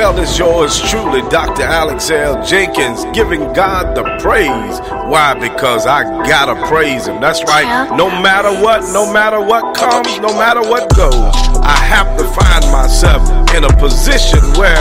Well, it's yours truly, Dr. Alex L. Jenkins, giving God the praise. Why? Because I gotta praise Him. That's right. No matter what, no matter what comes, no matter what goes, I have to find myself in a position where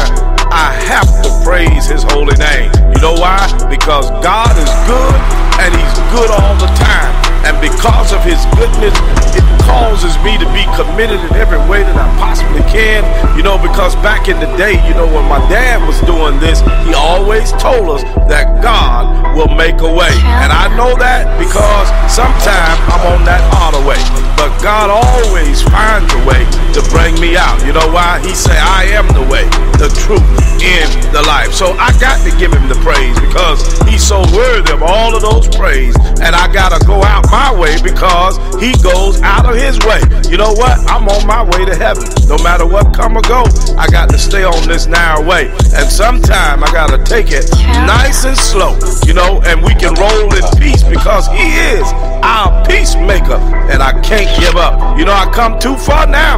I have to praise His holy name. You know why? Because God is good and He's good all the time. And because of his goodness, it causes me to be committed in every way that I possibly can. You know, because back in the day, you know, when my dad was doing this, he always told us that God will make a way. And I know that because sometimes I'm on that auto way. But God always finds a way to bring me out. You know why? He said, I am the way, the truth, in the life. So I got to give him the praise because he's so worthy of all of those praise. And I got to go out my way because he goes out of his way. You know what? I'm on my way to heaven. No matter what come or go, I got to stay on this narrow way. And sometime I got to take it nice and slow, you know, and we can roll in peace because he is our peacemaker and I can't give up. You know, I come too far now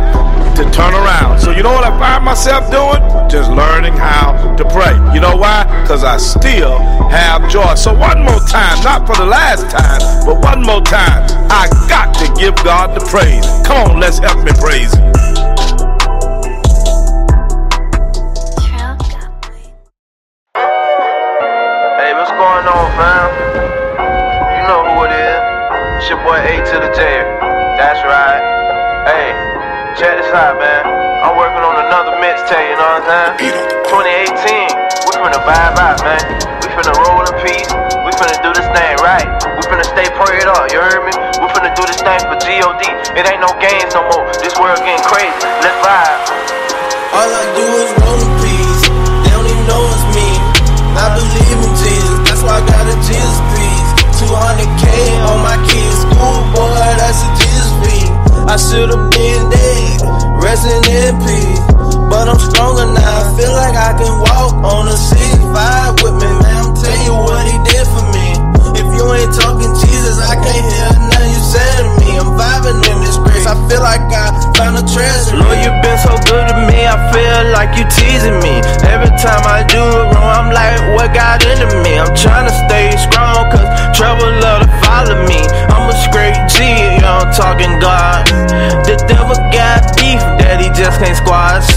to turn around. So you know what I find myself doing? Just learning how to pray. You know why? Because I still have joy. So one more time, not for the last time, but one more time, I got to give God the praise. Come on, let's help me praise like you teasing me. Every time I do it wrong, I'm like, what got into me? I'm trying to stay strong, cause trouble love to follow me. I'm a straight G, you know, I'm talking God. The devil got beef that he just can't squash.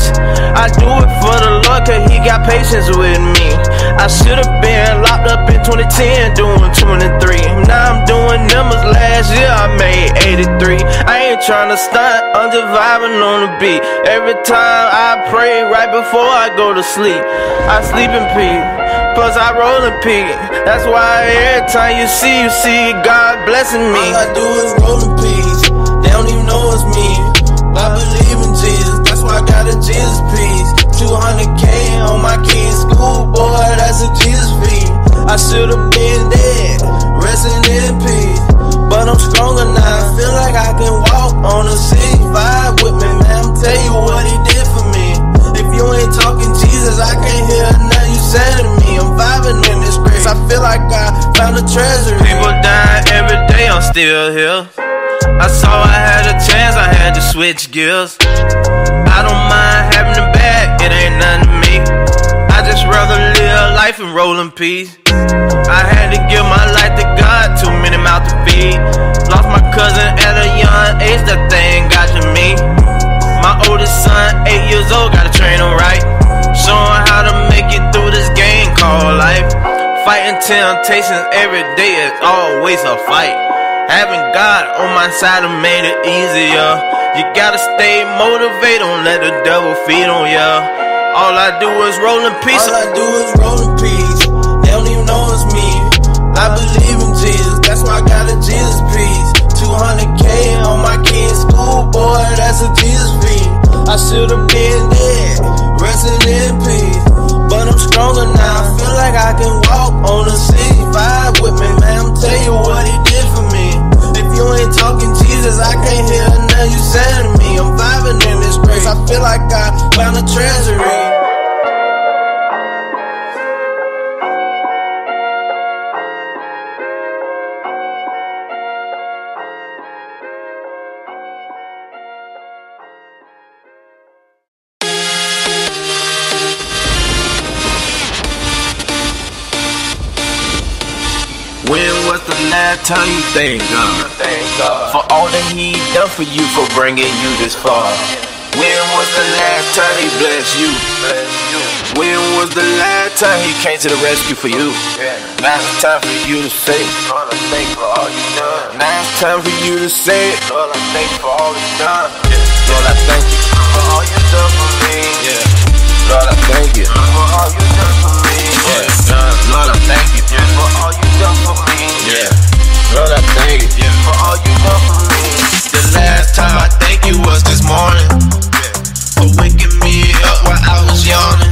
I do it for the Lord, cause he got patience with me. I should've been locked up in 2010, doing 23. Now I'm doing numbers last year, I made 83. I ain't trying to stunt, I'm just vibing on the beat. Every time I pray right before I go to sleep, I sleep in peace. Plus I roll in peace. That's why every time you see, you see God blessing me. All I do is roll in peace. They don't even know it's me. I believe in Jesus, that's why I got a Jesus piece. 200k on my kids' school, boy, that's a Jesus fee. I should've been dead, resting in peace. But I'm stronger now, I feel like I can walk on a six five with me, man. I'm tell you what he did for me. If you ain't talking Jesus, I can't hear nothing you say to me. I'm vibing in this grace, I feel like I found a treasure. People dying every day, I'm still here. I saw I had a chance, I had to switch gears. I don't mind having to. Rolling peas. I had to give my life to God, too many mouths to feed. Lost my cousin at a young age, that thing got to me. My oldest son, eight years old, gotta train him right. Show him how to make it through this game called life. Fighting temptations every day is always a fight. Having God on my side have made it easier. You gotta stay motivated, don't let the devil feed on ya. All I do is roll in peace. All I do is roll in peace. They don't even know it's me. I believe in Jesus, that's why I got a Jesus piece. 200k on my kid's school, boy, that's a Jesus fee. I should've been dead, resting in peace. But I'm stronger now, I feel like I can walk on the 65 with me, man. I'm tell you what he did for me. If you ain't talking Jesus, I can't hear nothing you saying to me. I'm vibing in this grace, I feel like I found a treasury. Time you thank God? For all that He done for you, for bringing you this far. When was the last time He blessed you? When was the last time He came to the rescue for you? Now it's time for you to say, Lord, I thank for all you done. Now it's time for you to say, Lord, I thank you for all you done. Lord, I thank you for all you done for me. Lord, I thank you for all you done for me. Yeah. Lord, I thank you for all you done for me. Yeah. Lord, I thank you for all you done for me. The last time I thank you was this morning. For waking me up while I was yawning.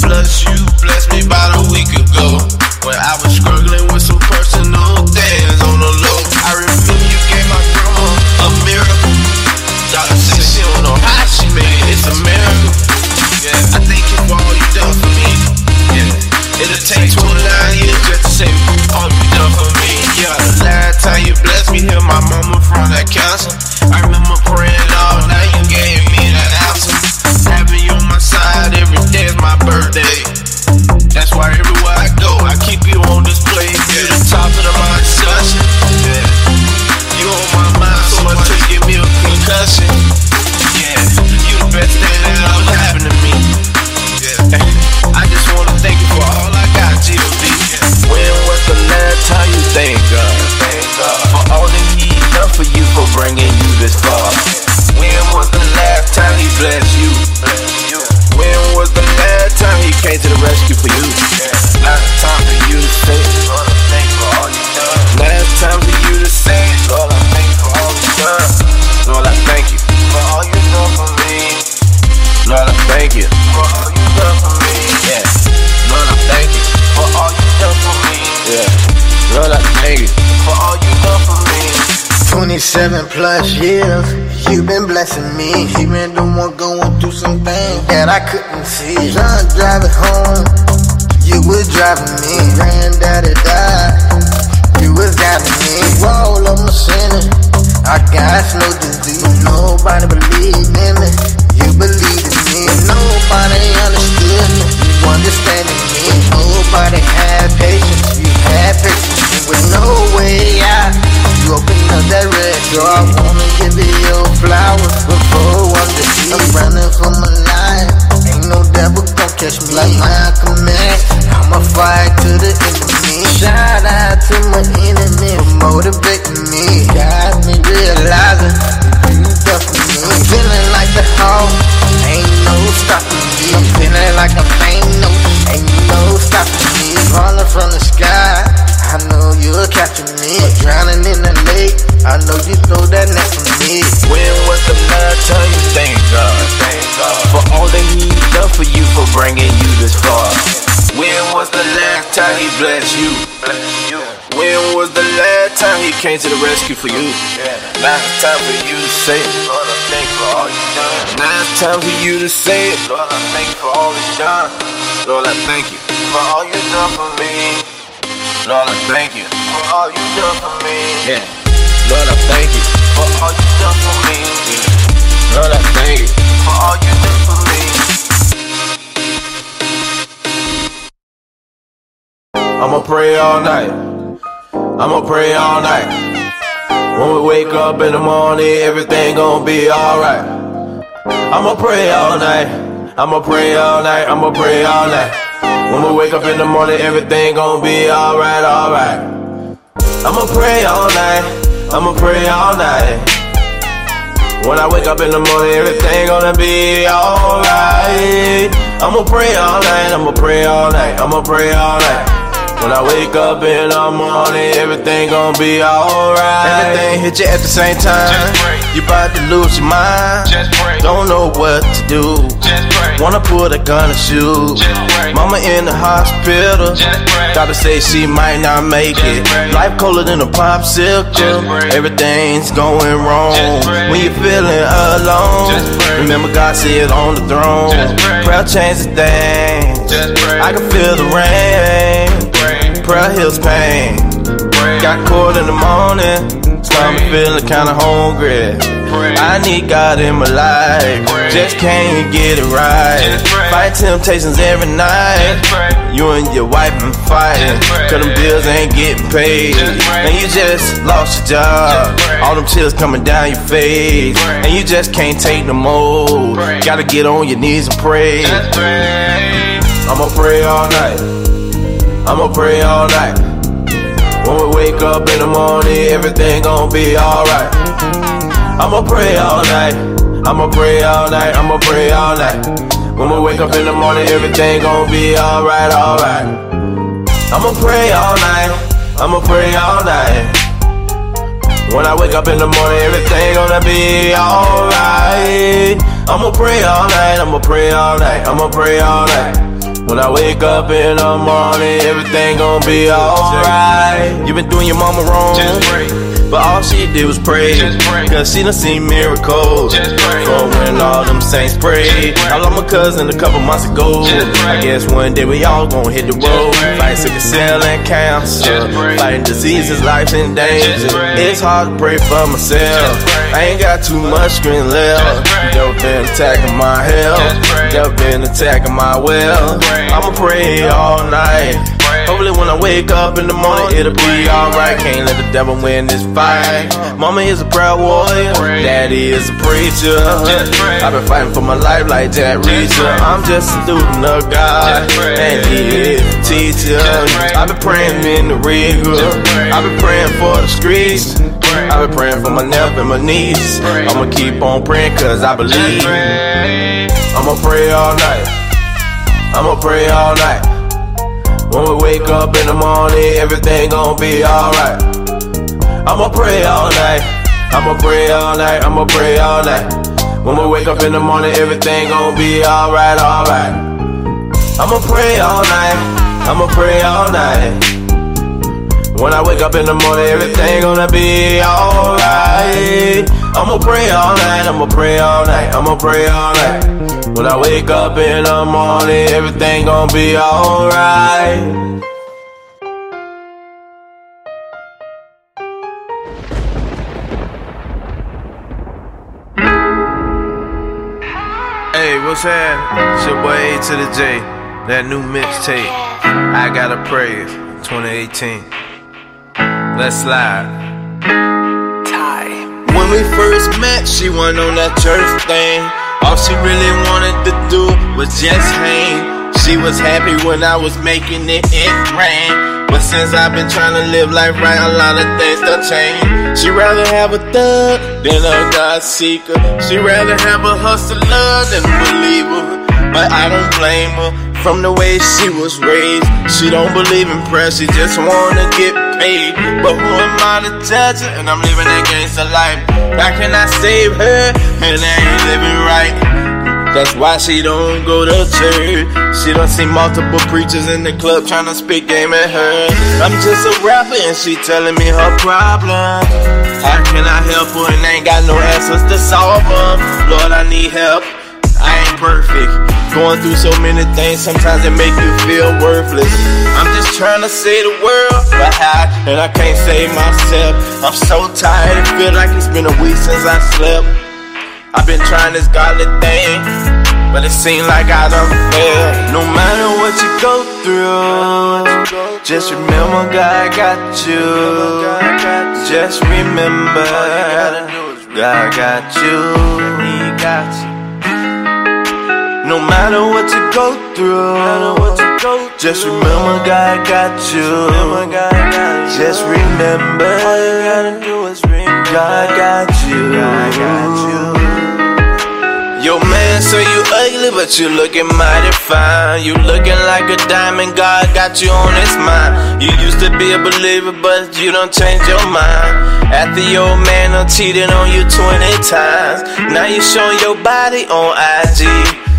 Plus, you blessed me about a week ago. When I was struggling with some personal things on the low. I remember you gave my grandma a miracle. Doctor said she don't know how she made it. It's a miracle. Yeah, I thank you for all you done for me. Yeah, it'll take 29 years just to say all you done for time you blessed me, hear my mama from that cancer. I remember praying all night, you gave me that answer. Having you on my side every day is my birthday. That's why everywhere I go, I keep you on display. You're the top of the my discussion. Yeah, you on my mind, so much to give me a concussion. Yeah, you the best thing that ever came to the rescue for you? Now it's time for you to say, Lord, I thank for all you done. Now it's time for you to say, Lord, I thank for all you done. Lord, I thank you for all you done for me. Lord, I thank you for all you done for me. Yeah. Lord, I thank you for all you done for me. Yeah. Lord, I thank you for all you done for me. 27 plus years, you've been blessing me. You been the one going through some things that I couldn't see. Drunk driving home, you was driving me. Granddaddy died, you was guiding me. Roll of my sinning, I got no disease. Nobody believed in me, you believed in me. Nobody understood me, you understanding me. Nobody had patience, you had patience. With no way out, opened up that red door. I wanna give you flowers before one day. I'm running for my life. Ain't no devil gon' catch me like Malcolm X. I'ma fight to the me. Shout out to my enemy for motivating me. Got me realizing you done for. I'm feeling like the hawk. Ain't no stopping me. I'm feeling like a ain't no, ain't no stopping me. Falling from the sky. Know you'll capture me. Drowning in the lake. I know you throw that net for me. When was the last time you thank God? For all that He done for you, for bringing you this far. When was the last time He blessed you? When was the last time He came to the rescue for you? Now it's time for you to say, Lord, I thank for all you done. Now it's time for you to say it, Lord, I thank you for all you done. Lord, I thank you for all you done for me. Lord, I thank you for all you done for me. Yeah. Lord, I thank you for all you done for me. Yeah. Lord, I thank you for all you done for me. I'ma pray all night. I'ma pray all night. When we wake up in the morning, everything gon' be alright. I'ma pray all night. I'ma pray all night. I'ma pray all night. When we wake up in the morning, everything gon' be alright, alright. I'ma pray all night. I'ma pray all night. When I wake up in the morning, everything gonna be alright. I'ma pray all night, I'ma pray all night, I'ma pray all night. When I wake up in the morning, everything gon' be alright. Everything hit you at the same time. You about to lose your mind. Don't know what to do. Wanna put a gun and shoot. Mama in the hospital. Gotta say she might not make it. Life colder than a popsicle. Everything's going wrong. When you're feeling alone, remember God sit on the throne. Prayer changes things. I can feel the rain prayer heals pain. Got caught in the morning, stomach feeling kinda hungry. I need God in my life, just can't get it right. Fight temptations every night. You and your wife been fighting, cause them bills ain't getting paid. And you just lost your job, all them tears coming down your face. And you just can't take no more. Gotta get on your knees and pray. I'ma pray all night. I'ma pray all night. When we wake up in the morning, everything gon' be alright. I'ma pray all night. I'ma pray all night. I'ma pray all night. When we wake up in the morning, everything gon' be alright, alright. I'ma pray all night. I'ma pray all night. When I wake up in the morning, everything gonna be alright. I'ma pray all night. I'ma pray all night. I'ma pray all night. When I wake up in the morning, everything gon' be alright. You been doing your mama wrong. But all she did was pray. Cause she done seen miracles. From when all them saints prayed. I lost my cousin a couple months ago. I guess one day we all gon' hit the road. Fight sickle cell and cancer. Fighting diseases, life's in danger. It's hard to pray for myself. I ain't got too much screen left. Devil been attacking my health. Devil been attacking my well. I'ma pray all night. Hopefully when I wake up in the morning, it'll be alright. Can't let the devil win this fight. Mama is a proud warrior, daddy is a preacher. I've been fighting for my life like Jack Reacher. I'm just a student of God, and he is a teacher. I've been praying in the rigor. I've been praying for the streets. I've been praying for my nephew and my niece. I'ma keep on praying cause I believe. I'ma pray all night. I'ma pray all night. When we wake up in the morning, everything gon' be alright. I'ma pray all night. I'ma pray all night. I'ma pray all night. When we wake up in the morning, everything gon' be alright, alright. I'ma pray all night. I'ma pray all night. When I wake up in the morning, everything gonna be alright. I'ma pray all night, I'ma pray all night, I'ma pray all night. When I wake up in the morning, everything gon' be alright. Hey, what's happening? It's your way to the J. That new mixtape. I gotta praise 2018. Let's slide. When we first met, she went on that church thing. All she really wanted to do was just hang. She was happy when I was making it, it rain. But since I've been trying to live life right, a lot of things done changed. She rather have a thug than a God seeker. She rather have a hustler than a believer. But I don't blame her from the way she was raised. She don't believe in prayer, she just wanna get paid. But who am I to judge her? And I'm living against her life. How can I save her? And I ain't living right. That's why she don't go to church. She don't see multiple preachers in the club trying to speak game at her. I'm just a rapper and she telling me her problem. How can I help her and I ain't got no answers to solve them? Lord, I need help. I ain't perfect. Going through so many things, sometimes it make you feel worthless. I'm just trying to save the world, but how? And I can't save myself. I'm so tired, it feel like it's been a week since I slept. I've been trying this godly thing, but it seems like I done failed. No matter what you go through, just remember God got you. Just remember God got you. He got you. No matter what you go through, just remember God got you. Just remember, all God got you. God got you. Yo, man, so you ugly, but you looking mighty fine. You looking like a diamond, God got you on his mind. You used to be a believer, but you don't change your mind. After your man done cheated on you 20 times, now you showing your body on IG.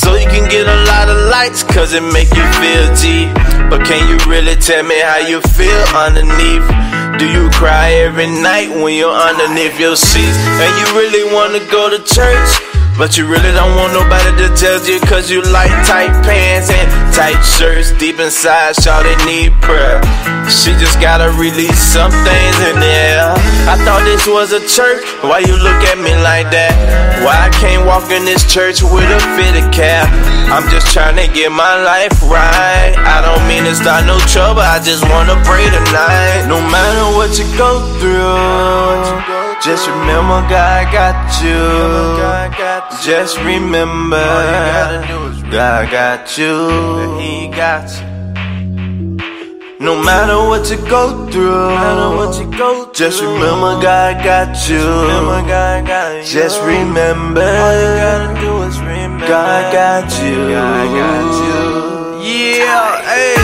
So you can get a lot of likes, cause it make you feel deep. But can you really tell me how you feel underneath? Do you cry every night when you're underneath your sheets? And you really wanna go to church? But you really don't want nobody to judge you Cause you like tight pants and tight shirts Deep inside, y'all they need prayer She just gotta release some things in there. I thought this was a church, why you look at me like that? Why I can't walk in this church with a fitted cap? I'm just trying to get my life right I don't mean to start no trouble, I just wanna pray tonight No matter what you go through just remember God got you. Just remember God got you. He got you. No matter what you go through, just remember God got you. Just remember God got you. Yeah, hey,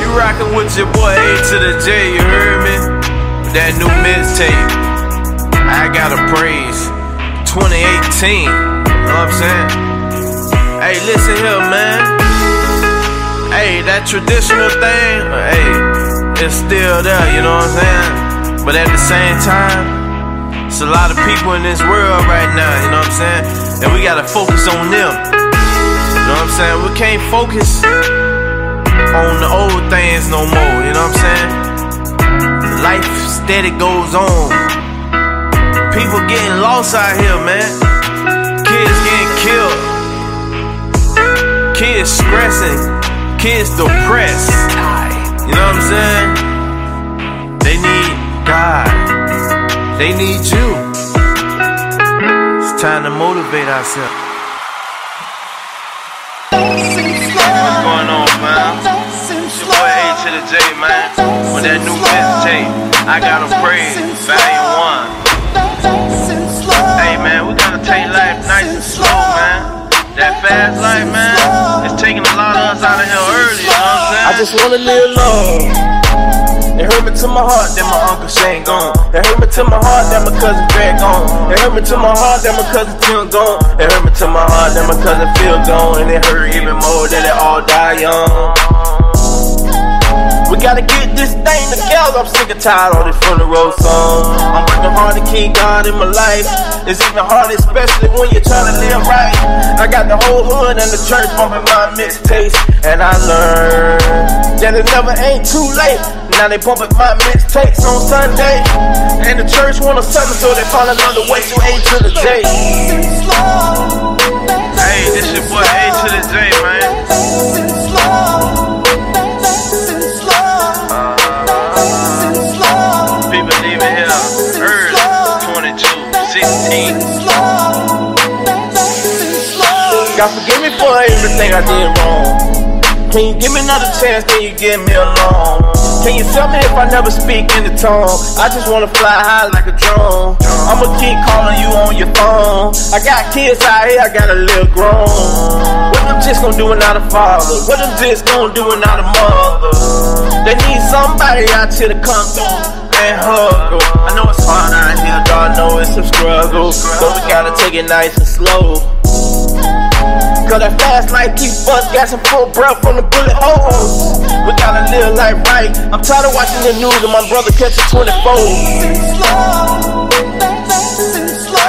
you rockin' with your boy A to the J. You heard me? That new mixtape. I gotta praise 2018. You know what I'm saying? Hey, listen here, man. Hey, that traditional thing, hey, it's still there, you know what I'm saying? But at the same time, it's a lot of people in this world right now, you know what I'm saying? And we gotta focus on them. You know what I'm saying? We can't focus on the old things no more, you know what I'm saying? Life steady goes on. People getting lost out here, man. Kids getting killed. Kids stressing. Kids depressed. You know what I'm saying? They need God. They need you. It's time to motivate ourselves. What's going on, man? Your boy A to the J, man. With that new mixtape, I gotta pray, volume one take life nice and slow, man. That fast life, man, it's taking a lot of us out of here early, you know what I'm saying? I just wanna live long. It hurt me to my heart that my uncle Shane gone. It hurt me to my heart that my cousin Greg gone. It hurt me to my heart that my cousin Tim gone. It hurt me to my heart that my cousin Phil gone. And it hurt even more that they all die young. We gotta get this thing together. I'm sick and tired of this funeral song. I'm working hard to keep God in my life. It's even hard, especially when you're trying to live right. I got the whole hood and the church bumping my mixtapes. And I learned that it never ain't too late. Now they bumping my mixtapes on Sunday. And the church want a something, so they call another way to A to the J. Hey, this your boy A to the J, man. God forgive me for everything I did wrong. Can you give me another chance? Can you give me a loan? Can you tell me if I never speak in the tone? I just wanna fly high like a drone. I'ma keep calling you on your phone. I got kids out here, I got a little grown. What them just gonna do without a father? What them just gonna do without a mother? They need somebody out here to come through and hug. I know it's hard out here, dog. Know it's some struggle, but we gotta take it nice and slow. Cause that fast life keep us gassing full breath from the bullet holes. We gotta live life right. I'm tired of watching the news and my brother catching 24.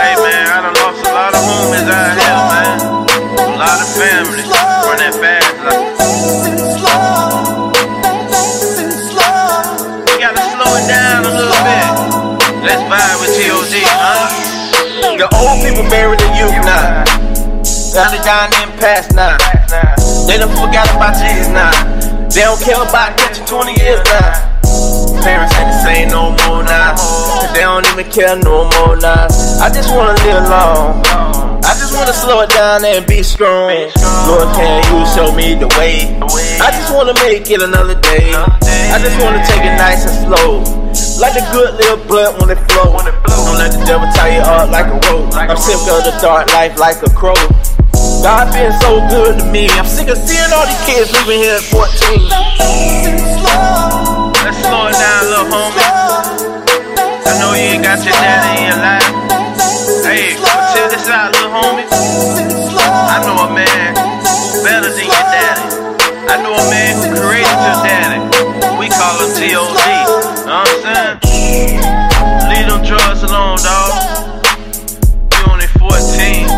Hey man, I done lost a lot of homies out here, man. A lot of family from that fast The old people bury the youth now. Got it down in past now. They done forgot about Jesus now. They don't care about catching 20 years now. Parents ain't the same no more now. They don't even care no more now. I just wanna live long. I just wanna slow it down and be strong. Lord, can you show me the way? I just wanna make it another day. I just wanna take it nice and slow. Like the good little blood when it flow. Don't let the devil tie you up like a rope. I'm sick of the dark life like a crow. God been so good to me. I'm sick of seeing all these kids leaving here at 14. Let's slow it down, little homie. I know you ain't got your daddy in your life. This out, little homie. I know a man better than your daddy. I know a man who created your daddy. We call him G.O.D. Know what I'm saying? Leave them drugs alone, dog. You only 14.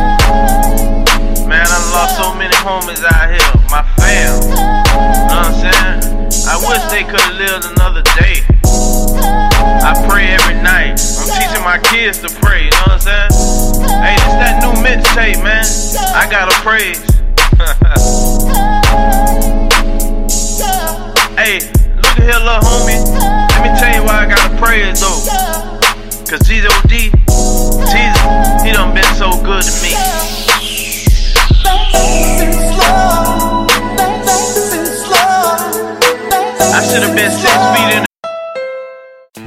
Man, I lost so many homies out here. My fam. Know what I'm saying? I wish they could have lived another day. I pray every night. I'm teaching my kids to pray, you know what I'm saying? Hey, this that new mixtape, man. I gotta praise. hey, look at here, little homie. Let me tell you why I gotta praise though. Cause G.O.D. Jesus, he done been so good to me. I should have been six feet in.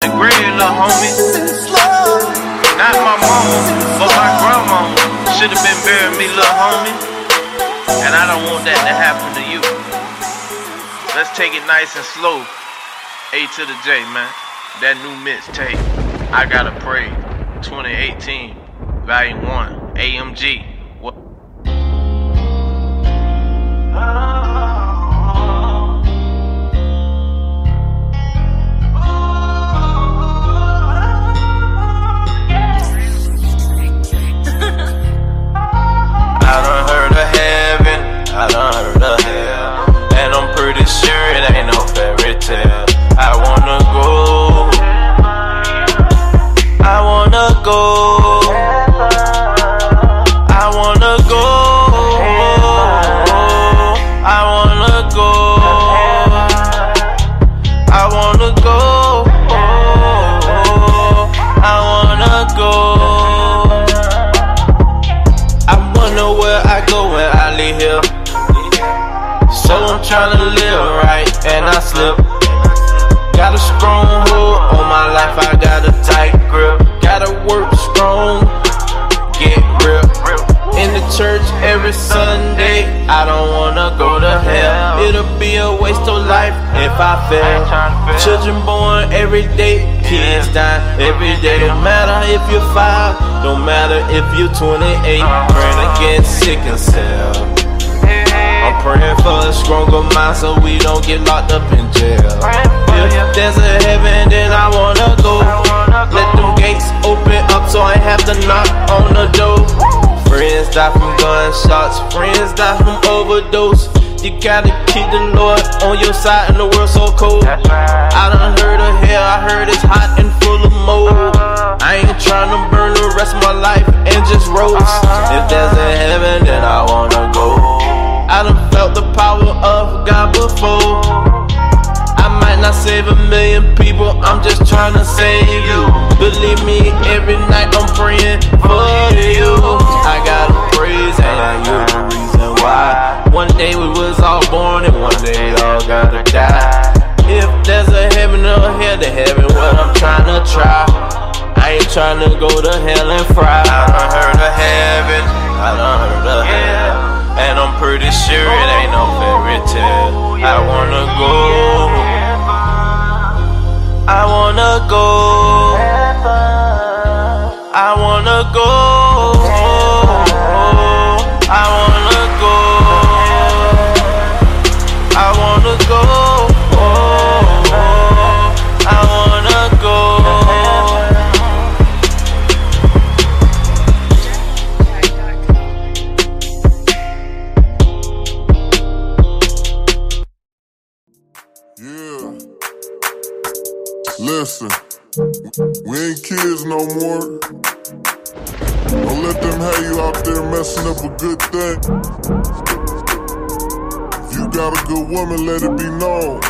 Great little homie. Not my mama, but my grandma should have been burying me, little homie. And I don't want that to happen to you. Let's take it nice and slow. A to the J, man. That new mixtape. I gotta pray. 2018, Volume 1, AMG. What? Sure it ain't no fairy tale. I I don't wanna go to hell. It'll be a waste of life if I fail. Children born every day, kids die every day. Don't matter if you're five, don't matter if you're 28. Praying against sick and cell. I'm praying for a stronger mind so we don't get locked up in jail. If there's a heaven, then I wanna go. Let them gates open up so I have to knock on the door. Friends die from gunshots, friends overdose. You gotta keep the Lord on your side in the world so cold. I done heard of hell, I heard it's hot and full of mold. I ain't trying to burn the rest of my life and just roast. Uh-huh. If there's a heaven, then I wanna go. I done felt the power of God before. I might not save a million people, I'm just trying to save you. Believe me, every night I'm praying for you. I gotta praise and you the reason why. One day we was all born and one day we all gotta die. If there's a heaven or hell, the heaven what I'm trying to try. I ain't trying to go to hell and fry. I done heard of heaven, I done heard of hell. And I'm pretty sure it ain't no fairy tale. I wanna go. I wanna go. I wanna go. We ain't kids no more. Don't let them have you out there messing up a good thing. If you got a good woman, let it be known.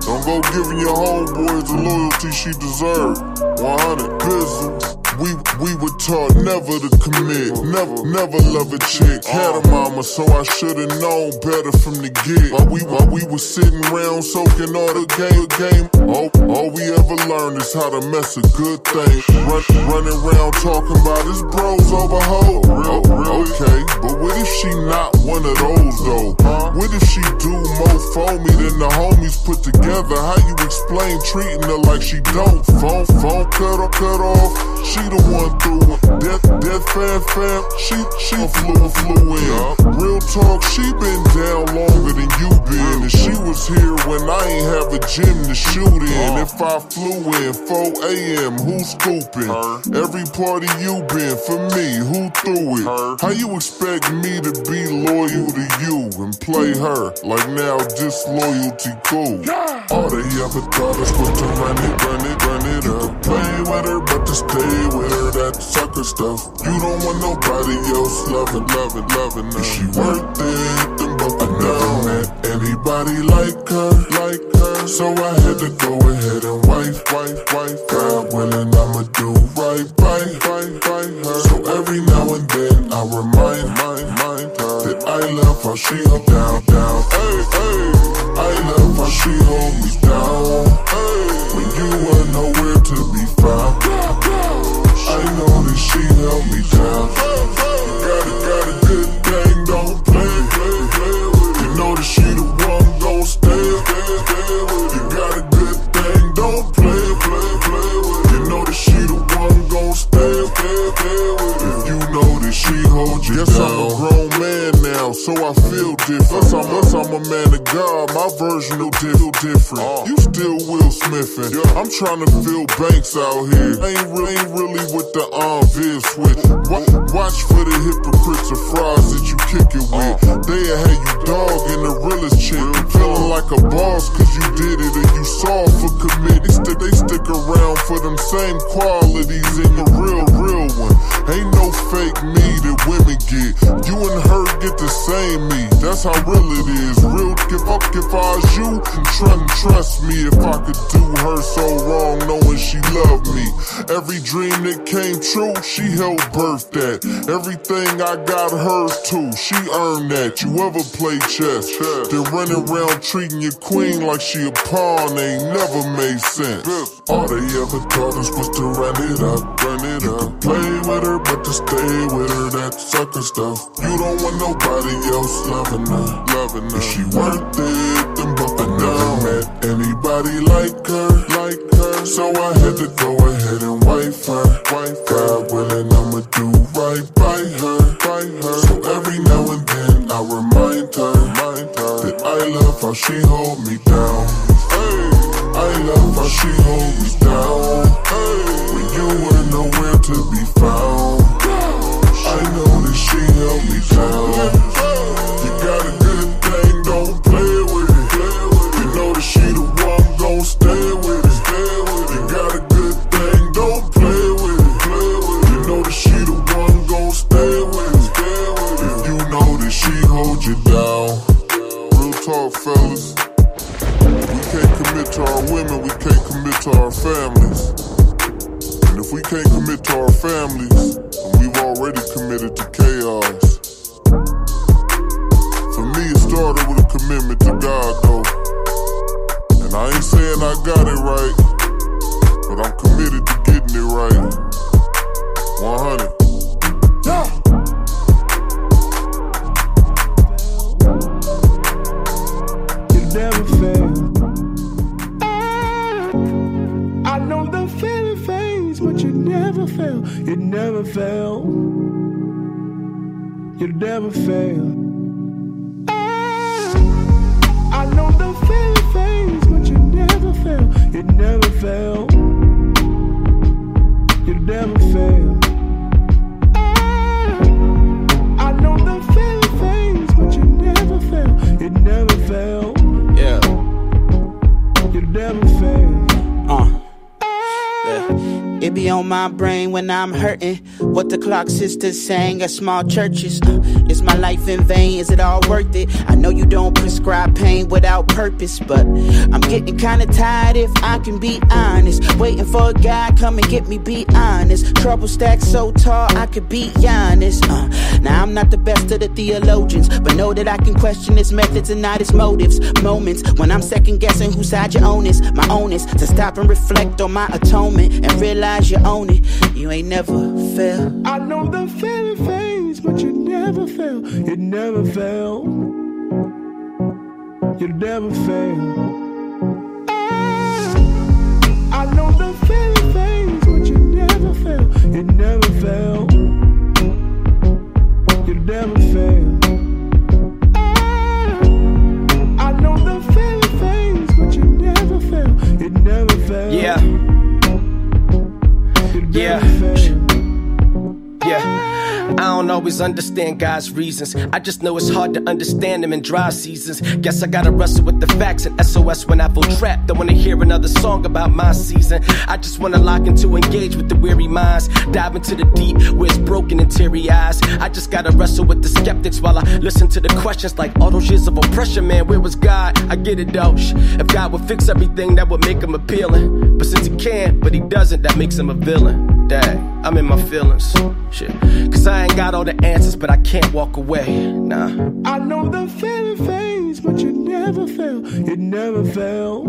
Don't go giving your homeboys the loyalty she deserves. 100 Bizzle. We we were taught never to commit, never never love a chick. Had a mama, so I should've known better from the get. While we while we was sitting around soaking all the game game, all, all we ever learned is how to mess a good thing. Run, running around talking about his bros over hoe. Real, real, okay, but what if she not one of those though? What if she do more for me than the homies put together? How you explain treating her like she don't? Phone phone cut off, cut off. She the one through it. Death, death, fam, fam. She, she flew, flew in. Real talk, she been down longer than you been. And she was here when I ain't have a gym to shoot in. If I flew in 4 a.m., who scooping? Every party you been for me, who threw it? How you expect me to be loyal to you and play her like now disloyalty cool? All they ever thought us was to run it, run it, run it up. Play with her, but to stay with her, that sucker stuff. You don't want nobody else loving, loving, loving her. Is she worth it? Never met anybody like her, like her. So I had to go ahead and wife, wife, wife. God willing, I'ma do right by, by, by her. So every now and then I remind, mind, mind her that I love how she hold down, down. Hey, hey. I love how she hold me down. Hey, when you were nowhere to be found. I know that she held me down. You got a, got a good different. I'm, a man of God, my version will feel different. Uh. You still Will Smithin'. Yeah. I'm trying to fill banks out here. Mm-hmm. Ain't, re- ain't really with the on vid switch. Wa- Watch for the hypocrites or frauds that you kick it with. Uh. They'll have you dog in the realest chick. Feeling like a boss cause you did it and you saw for commit. They stick, they stick around for them same qualities in the real, real one. Ain't no fake me that women get. You and her get the same me. That's how real it is. Is real give up if I was you. And trust me if I could do her so wrong knowing she loved me. Every dream that came true, she helped birth that. Everything I got hers too. She earned that. You ever play chess? Then running around treating your queen like she a pawn ain't never made sense. All they ever taught us was to run it up, run it up. Play with her, but to stay with her, that sucker stuff. You don't want nobody else loving her, loving her. Is she worth it? Then buck I never met anybody like her, like her. So I had to go ahead and wife her, wife God willing, I'ma do right by her, by her. So every now and then I remind her, remind her that I love how she hold me down. Hey, I love how she hold me down. Hey, when you were nowhere to be found. I know that she held me down. Sisters sang at small churches. Uh, is my life in vain? Is it all worth it? I know you don't prescribe pain without purpose, but I'm getting kinda tired if I can be honest. Waiting for a guy come and get me, be honest. Trouble stacked so tall I could be honest. Uh, now I'm not best of the theologians, but know that I can question his methods and not his motives. Moments when I'm second guessing whose side you own is. My own is to stop and reflect on my atonement and realize you own it. You ain't never fail. I know the feeling fades, but you never fail. You never fail. You never fail. Reasons. I just know it's hard to understand them in dry seasons. Guess I gotta wrestle with the facts and SOS when I feel trapped. Don't wanna hear another song about my season. I just wanna lock into engage with the weary minds. Dive into the deep where it's broken and teary eyes. I just gotta wrestle with the skeptics while I listen to the questions like all those years of oppression, man. Where was God? I get it though. If God would fix everything, that would make Him appealing. But since He can't, but He doesn't, that makes Him a villain. I'm in my feelings. Shit. Cause I ain't got all the answers, but I can't walk away. Nah. I know the feeling fades, but you never fail. You never fail.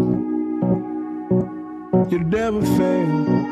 You never fail.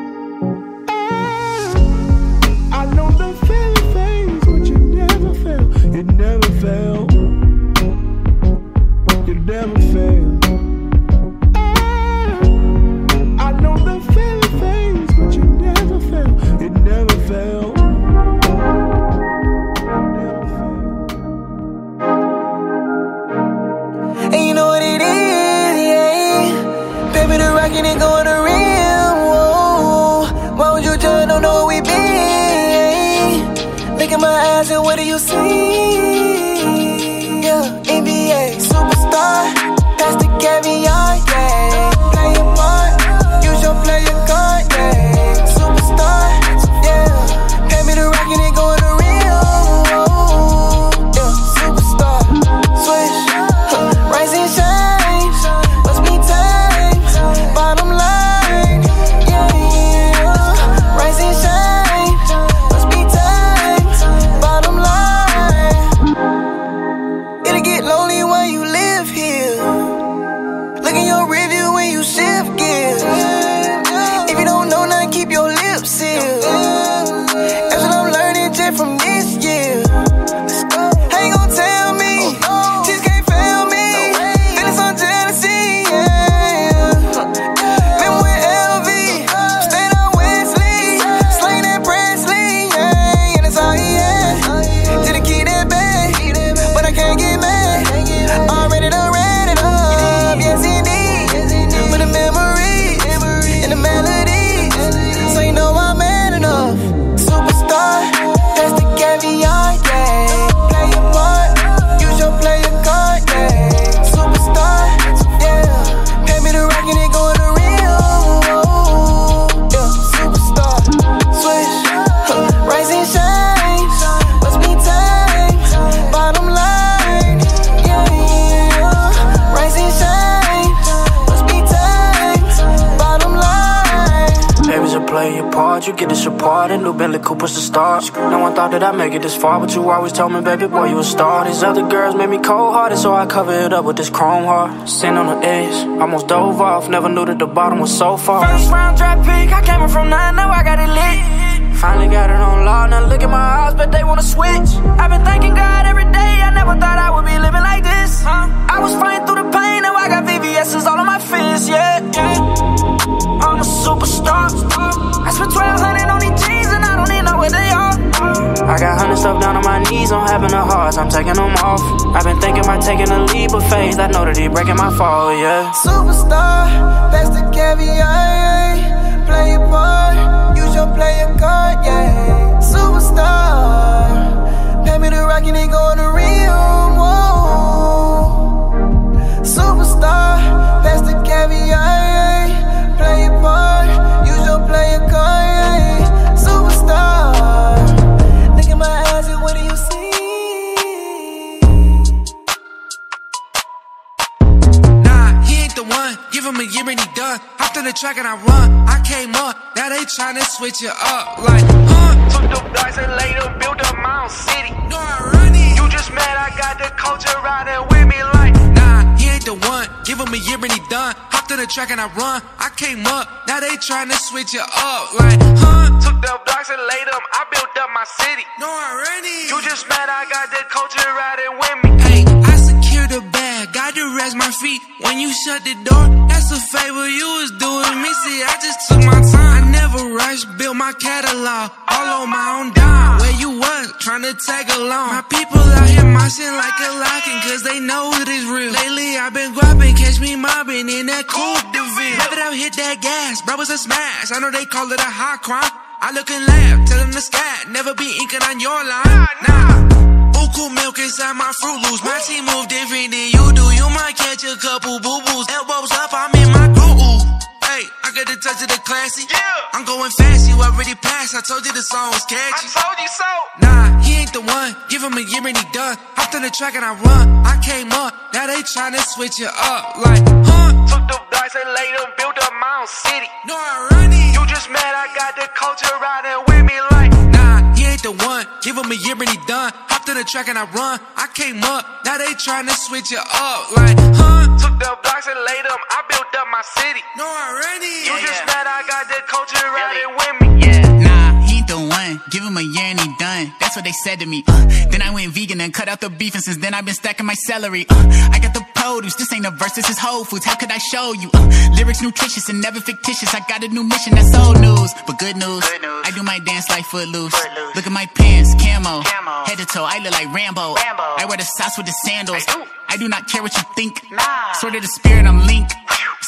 No one thought that I'd make it this far, but you always told me, baby boy, you a star. These other girls made me cold hearted, so I cover it up with this chrome heart. Sitting on the edge, almost dove off. Never knew that the bottom was so far. First round draft pick, I came up from nine, now I got it lit. Finally got it on law, now look at my eyes, but they wanna switch. I've been thanking God every day, I never thought I would be living like this. Huh? I was fighting through the pain, now I got VVS's all on my fist, yeah. yeah. I'm a superstar. I spent 1200 on these jeans, and I don't even know where they are. I got hundred stuff down on my knees, I'm having a heart, I'm taking them off. I've been thinking about taking a leap of faith, I know that he breaking my fall, yeah. Superstar, that's the caveat. Play your part, use your player card, yeah. Superstar, pay me the rock and they go in the rim, whoa. Superstar, that's the caveat. Give him a year and he done. Hopped on the track and I run. I came up, now they tryna switch it up. Like, huh? Took the dice and later built a Mount City. No, I run it. You just mad I got the culture riding with me like. Nah, he ain't the one. Give him a year and he done. Hopped on the track and I run. I came up, now they tryna switch it up. Like, huh? Took the blocks and laid them. I built up my city. No, I run. You just mad I got the culture riding with me. Hey, I secured the bag, got to rest my feet. When you shut the door, that's a favor you was doing me. See, I just took my time. I never rushed, built my catalog, all on my own dime. Where you was, trying to tag along. My people out here moshing like a locking, cause they know it is real. Lately, I've been grabbing, catch me mobbing in that Coupe de Ville. Never out hit that gas, bro, it's a smash. I know they call it a high crime. I look and laugh, tell them scat, never be inking on your line. Nah. Buku milk inside my Fruit Loops. My team move different than you do. You might catch a couple boo boos. Elbows up, I'm in my groove. Hey, I got the touch of the classy. Yeah. I'm going fast, you already passed. I told you the song was catchy. I told you so. Nah, he ain't the one. Give him a year and he done. Hopped on the track and I run. I came up, now they tryna switch it up. Like, huh? Took the dice and laid them. Built a Mount City. No, I run it. You just mad I got the culture riding with me like. Nah, he ain't the one. Give him a year and he done. Hopped on the track and I run. I came up, now they tryna switch it up. Like, huh? Took the blocks and laid them. I built up my city. No, I run it. You just mad I got the culture riding with me. Yeah. Nah, he ain't the one. Give him a year and he done. That's what they said to me. Uh, then I went vegan and cut out the beef, and since then I've been stacking my celery. Uh, I got the produce. This ain't a verse, this is Whole Foods. How could I show you? Uh, lyrics nutritious and never fictitious. I got a new mission, that's old news. But good news, Good news. I do my dance like Footloose. Footloose. Look at my pants, camo. Camo. Head to toe, I look like Rambo. Rambo. I wear the socks with the sandals. I do. I do not care what you think. Nah. Sort of the spirit, I'm Link.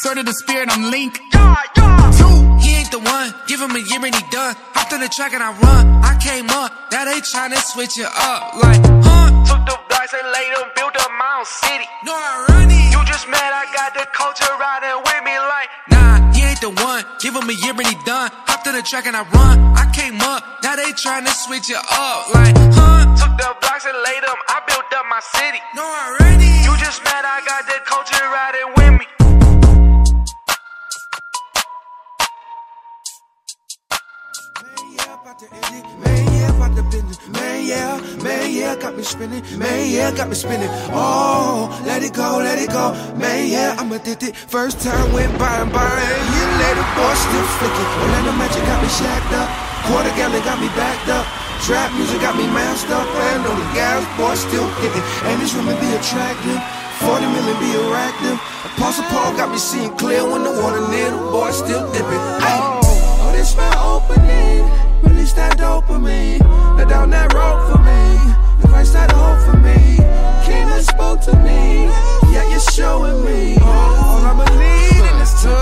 Sort of the spirit, I'm Link. Yeah, yeah. Two, he ain't the one. Give him a year and he done. Hopped on the track and I run. I came up, now they tryna switch it up. Like, huh? Took the blocks and laid them. Built a Mount City. No, I run it. You just mad I got the culture riding with me like. Nah, he ain't the one. Give him a year and he done. Hopped on the track and I run. I came up, now they tryna switch it up. Like, huh? Took the blocks and laid them. I built up my city. No, I run it. You just mad I got the culture riding with me. Man, yeah, about the business. Man, yeah, man, yeah, got me spinning. Man, yeah, got me spinning. Oh, let it go, let it go. Man, yeah, I'm addicted. First time went by and by, and year later, boy, still flicking. Orlando Magic got me shacked up. Quarter gallon got me backed up. Trap music got me masked up. And on the gas, boy, still hitting. And this women be attractive. 40 million be attractive. Apostle Paul got me seeing clear when the water near the boy still dipping. Oh, oh, this my opening. That dopamine. Let down that rope for me. Christ that hope for me. King that spoke to me. Yeah, you're showing me. All I'ma lead in this tour.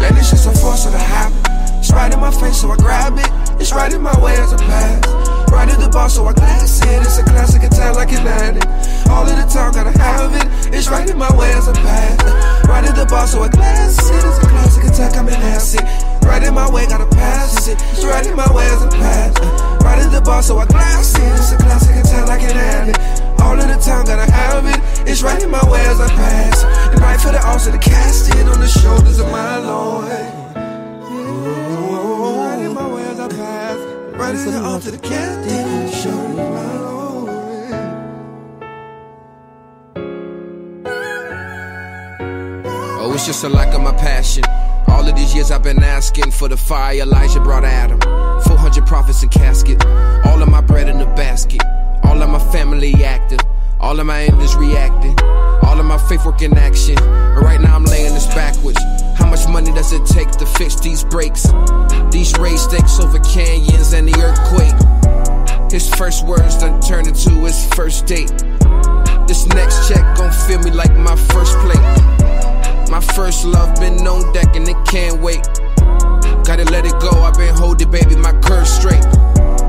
Let this shit so force of the habit. It's right in my face, so I grab it. It's right in my way as a pass. Right at the bar, so I glass it. It's a classic attack like Atlantic. All of the time, gotta have it. It's right in my way as a pass. Right at the bar, so I glass it. It's a classic attack, I'm an acid. Right in my way, gotta pass it. It's right in my way as a pass. Right at the bar, so I glass it. It's a classic attack like Atlantic. All of the time, gotta have it. It's right in my way as I pass. And right for the altar to cast it on the shoulders of my Lord. Ooh, right in my way as I pass. Right to the captain. Show me my Lord. Oh, it's just a lack of my passion. All of these years I've been asking for the fire Elijah brought Adam. 400 prophets in casket. All of my bread in the basket. All of my family active. All of my enemies reacting. All of my faith work in action. And right now I'm laying this backwards. How much money does it take to fix these breaks? These raised stakes over canyons and the earthquake. His first words done turned into his first date. This next check gon' feel me like my first plate. My first love been on deck and it can't wait. Gotta let it go, I've been holding, baby, my curve straight.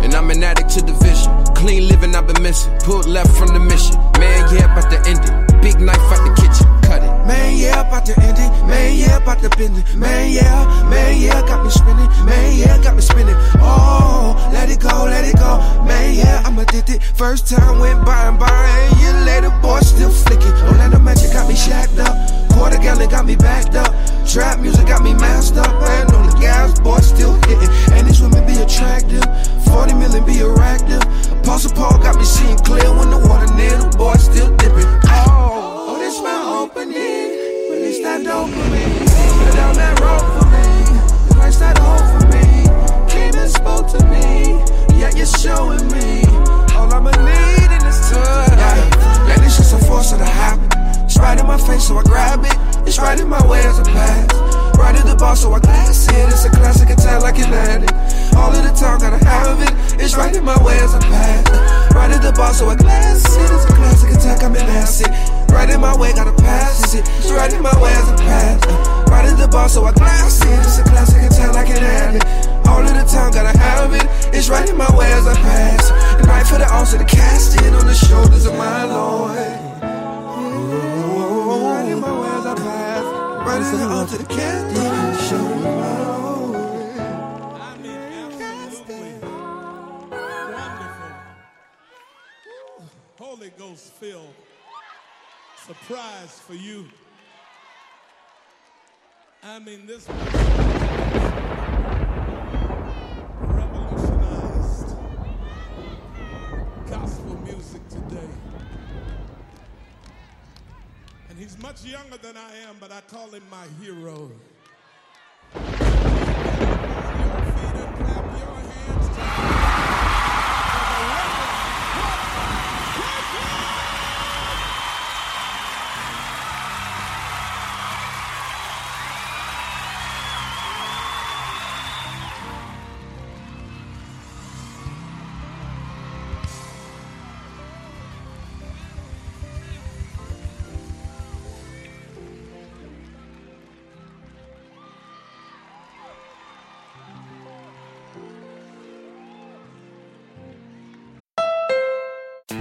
And I'm an addict to the vision. Clean living, I've been missing. Pulled left from the mission. Man, yeah, about to end it. Big knife out the kitchen, cut it. Man, yeah, about to end it. Man, yeah, about to bend it. Man, yeah, man, yeah, got me spinning. Man, yeah, got me spinning. Oh, let it go, let it go. Man, yeah, I'm addicted. First time went by and by, and year later, boy, still flicking. Orlando Magic got me shacked up. Quarter gallon got me backed up. Trap music got me masked up. On the boy, still hitting. And these women be attractive. 40 million be. Apostle Paul got me seeing clear when the water boy still dipping. Oh, oh, this my opening. Release that dope for me. Put down that rope for me. Christ that hope for me. Came and spoke to me. Yeah, you're showing me. All I'ma need in this time. Yeah, and it's just a force of the habit. It's right in my face, so I grab it. It's right in my way as a pass. Right at the bar, so I glass it. It's a classic attack like an addict. All of the time, gotta have it. It's right in my way as a pass. Right at the bar, so I glass it. It's a classic attack, I'm an acid. Right in my way, gotta pass it. It's right in my way as a pass. Right at the bar, so I glass it. It's a classic attack like an addict. All of the time, gotta have it. It's right in my way as I pass. And right for the altar to cast it on the shoulders of my Lord. Pass. Right to the altar to cast it on the shoulders of my Holy Ghost filled surprise for you. I mean, this revolutionized gospel music today. He's much younger than I am, but I call him my hero.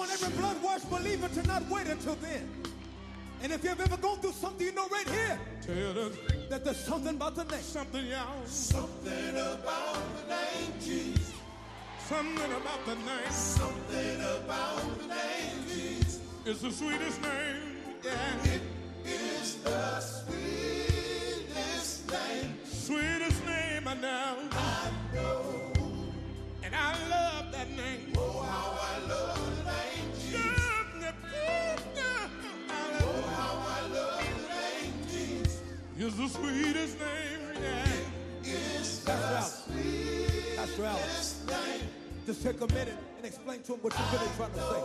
Want every blood washed believer to not wait until then. And if you've ever gone through something, you know right here that there's something about the name. Something, y'all. Something about the name Jesus. Something about the name. Something about the name Jesus. It's the sweetest name. Yeah. It is the sweetest name. Sweetest name I know. I know. And I love that name. It's the sweetest name. Yeah. It's the That's right. sweetest name. Just take a minute and explain to him what you're really trying to say.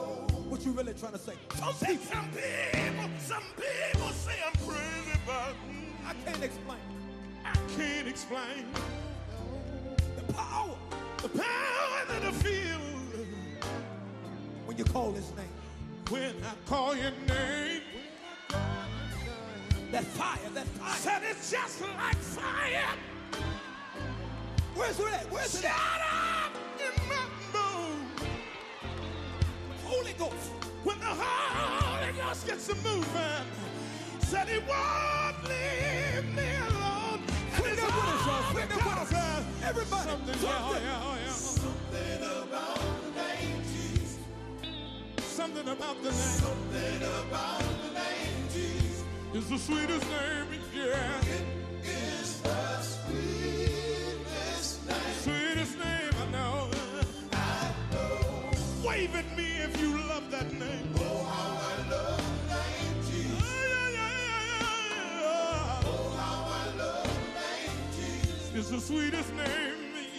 What you're really trying to say. Some people, some people, some people say I'm crazy, but I can't explain. I can't explain The power the power that I feel when you call his name. when I call your name. That fire, that fire. Said it's just like fire. Where's it at? Where's it Shut at? up in my bones. Holy Ghost. When the Holy Ghost gets to moving, said he won't leave me alone. Swing that with us, y'all. Swing that with us. Everybody. Something, something. yeah, yeah, yeah. Something about the name Jesus. Something about the name Something about the name Jesus. Is the sweetest name, yeah. It's the sweetest name. Sweetest name I know. I know. Wave at me if you love that name. Oh, how I love the name Jesus. Yeah, yeah, yeah, yeah. Oh, how I love the name Jesus. It's the sweetest name,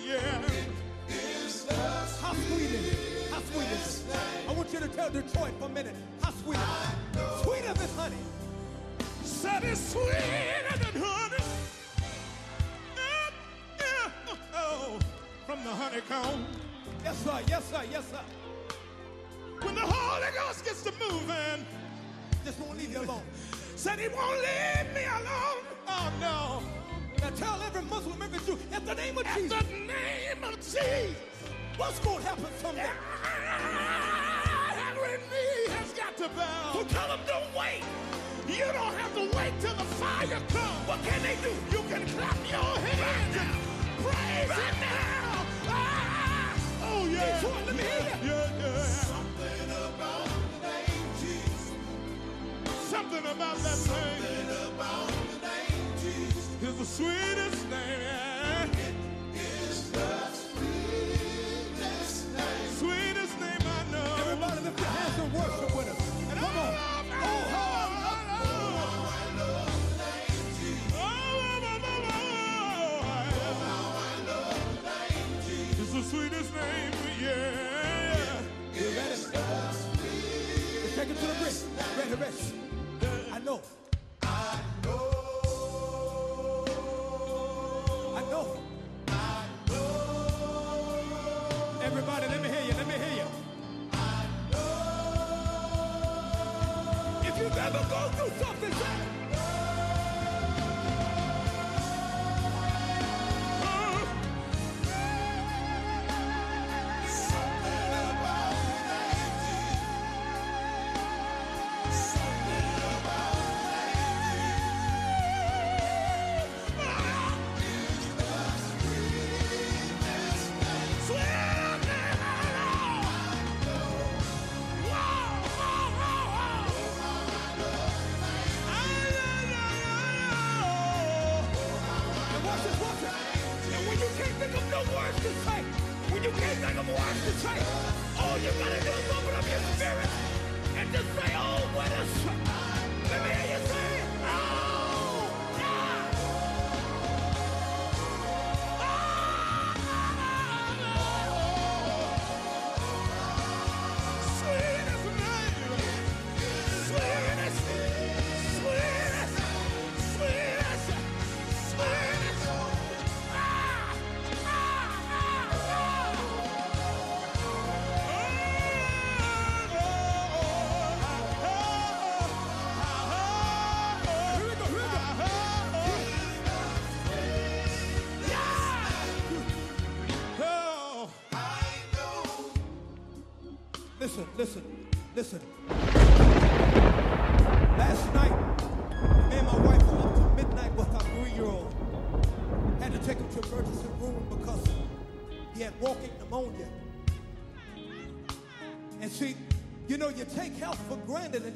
yeah. It's the How sweet is it? How sweet is it? I want you to tell Detroit for a minute. How sweet is it? Sweeter than honey. Said it's sweeter than honey. Yeah, yeah. Oh, from the honeycomb. Yes, sir. Yes, sir. Yes, sir. When the Holy Ghost gets to moving, Just won't leave you alone. said he won't leave me alone. Oh no. Now tell every Muslim, every Jew, at the name of At Jesus, the name of Jesus, what's going to happen someday? every knee has got to So tell them, don't wait. You don't have to wait till the fire comes. What can they do? You can clap your hands and praise Him now. Ah! Oh yeah. Detroit, let me hear you. yeah,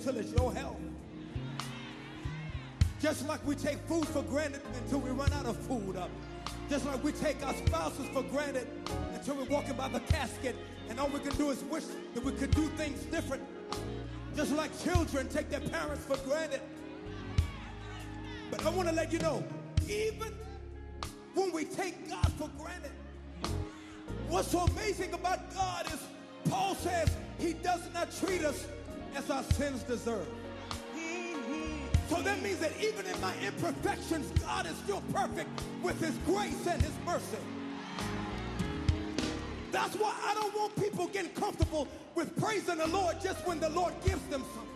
until it's your health. Just like we take food for granted until we run out of food. Just like we take our spouses for granted until we're walking by the casket and all we can do is wish that we could do things different. Just like children take their parents for granted. But I want to let you know, even when we take God for granted, what's so amazing about God is Paul says he does not treat us as our sins deserve. So that means that even in my imperfections, God is still perfect with his grace and his mercy. That's why I don't want people getting comfortable with praising the Lord just when the Lord gives them something.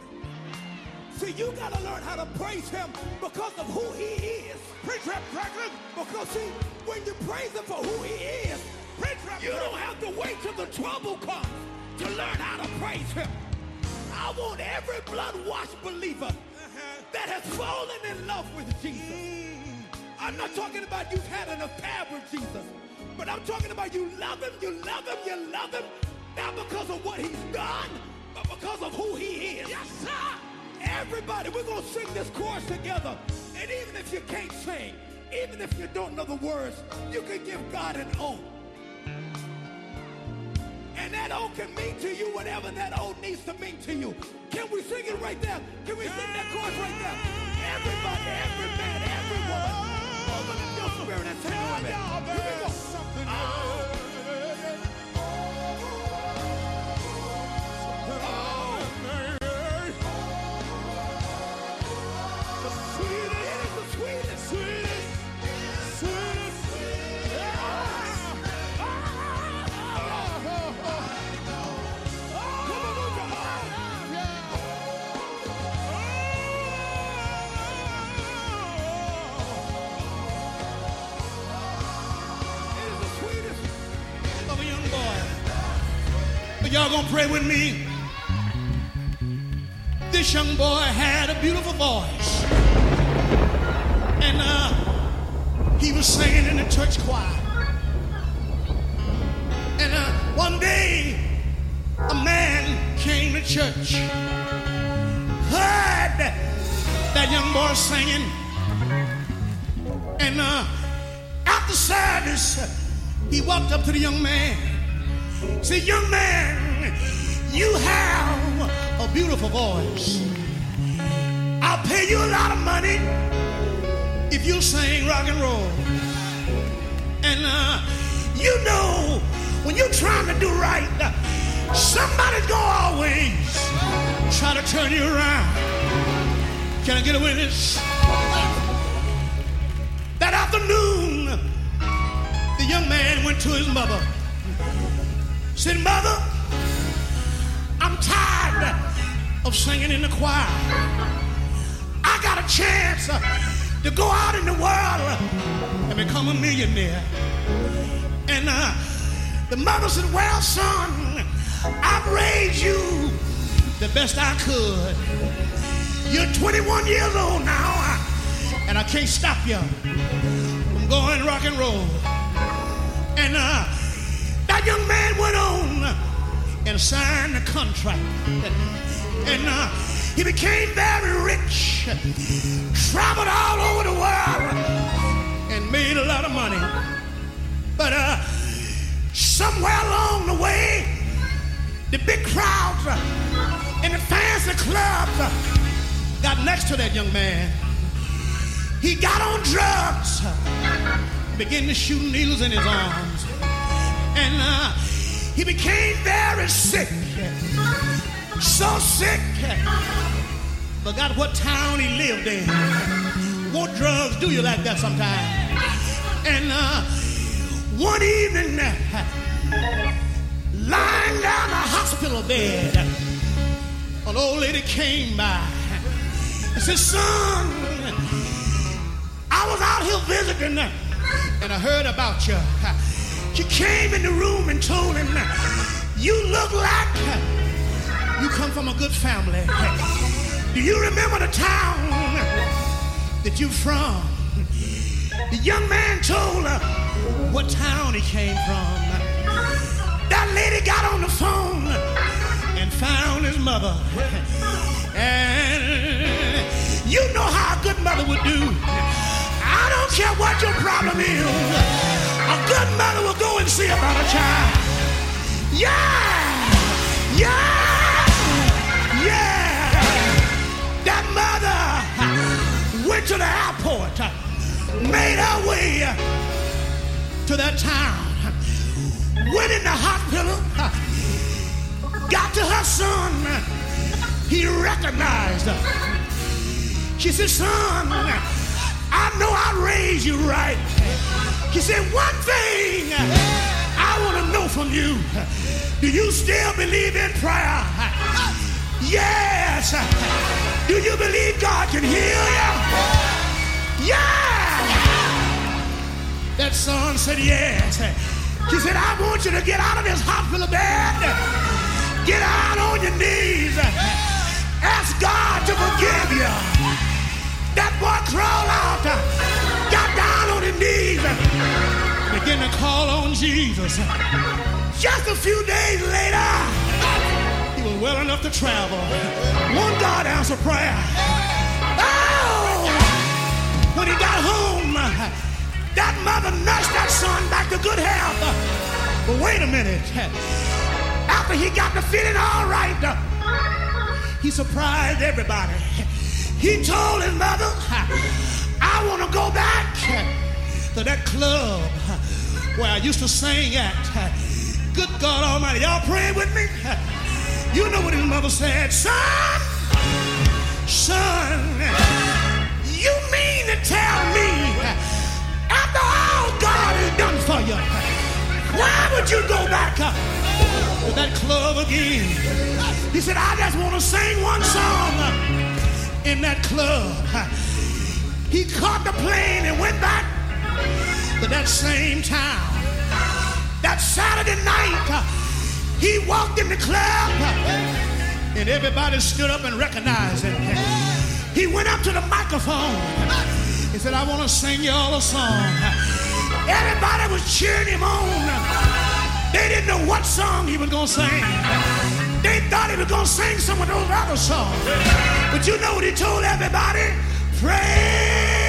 See, you got to learn how to praise him because of who he is. Preach that, Franklin. Because see, when you praise him for who he is, you don't have to wait till the trouble comes to learn how to praise him. I want every blood-washed believer uh-huh. that has fallen in love with Jesus. Mm. I'm not talking about you've had an affair with Jesus, but I'm talking about you love him, you love him, you love him, not because of what he's done, but because of who he is. Yes, sir. Everybody, we're going to sing this chorus together. And even if you can't sing, even if you don't know the words, you can give God an oath. And that oath can mean to you whatever that oath needs to mean to you. Can we sing it right there? Can we sing that chorus right there? Everybody, every man, every woman, open up your spirit and sing it with me. Here we go. Y'all gonna pray with me. This young boy had a beautiful voice. And uh, he was singing in the church choir. And uh, one day, a man came to church, heard that young boy singing, and uh, after service, he walked up to the young man. Said, young man, you have a beautiful voice. I'll pay you a lot of money if you sing rock and roll. And uh, you know, when you're trying to do right, somebody's gonna always try to turn you around. Can I get a witness? That afternoon, the young man went to his mother. Said, Mother, I'm tired of singing in the choir. I got a chance uh, to go out in the world and become a millionaire. And uh, the mother said, Well, son, I've raised you the best I could. You're 21 years old now, uh, and I can't stop you from going rock and roll. And uh, that young man went on and signed the contract. And uh, he became very rich, traveled all over the world, and made a lot of money. But uh, somewhere along the way, the big crowds uh, and the fancy clubs uh, got next to that young man. He got on drugs, began to shoot needles in his arms, and uh, he became very sick. So sick. Forgot what town he lived in. What drugs do you like that sometimes? And uh, one evening, lying down a hospital bed, an old lady came by and said, Son, I was out here visiting and I heard about you. She came in the room and told him, You look like you come from a good family. Do you remember the town that you're from? The young man told her what town he came from. That lady got on the phone and found his mother. And you know how a good mother would do. I don't care what your problem is. A good mother will go and see about a child. Yeah! Yeah! Yeah! That mother went to the airport, made her way to that town, went in the hospital, got to her son. He recognized her. She said, Son, I know I raised you right. He said, One thing I want to know from you do you still believe in prayer? Yes. Do you believe God can heal you? Yeah. That son said yes. He said, I want you to get out of this hospital bed. Get out on your knees. Ask God to forgive you. That boy crawled out, knees, began to call on Jesus. Just a few days later, he was well enough to travel. One God answered prayer. Oh! When he got home, that mother nursed that son back to good health. But wait a minute. After he got to feeling all right, he surprised everybody. He told his mother, I want to go back to that club where I used to sing at. Good God Almighty, y'all praying with me? You know what his mother said, son, son, you mean to tell me after all God has done for you, why would you go back to that club again? He said, I just want to sing one song in that club. He caught the plane and went back to that same time, That Saturday night, uh, he walked in the club uh, and everybody stood up and recognized him. He went up to the microphone. He said, I want to sing y'all a song. Everybody was cheering him on. They didn't know what song he was going to sing. They thought he was going to sing some of those other songs. But you know what he told everybody? Pray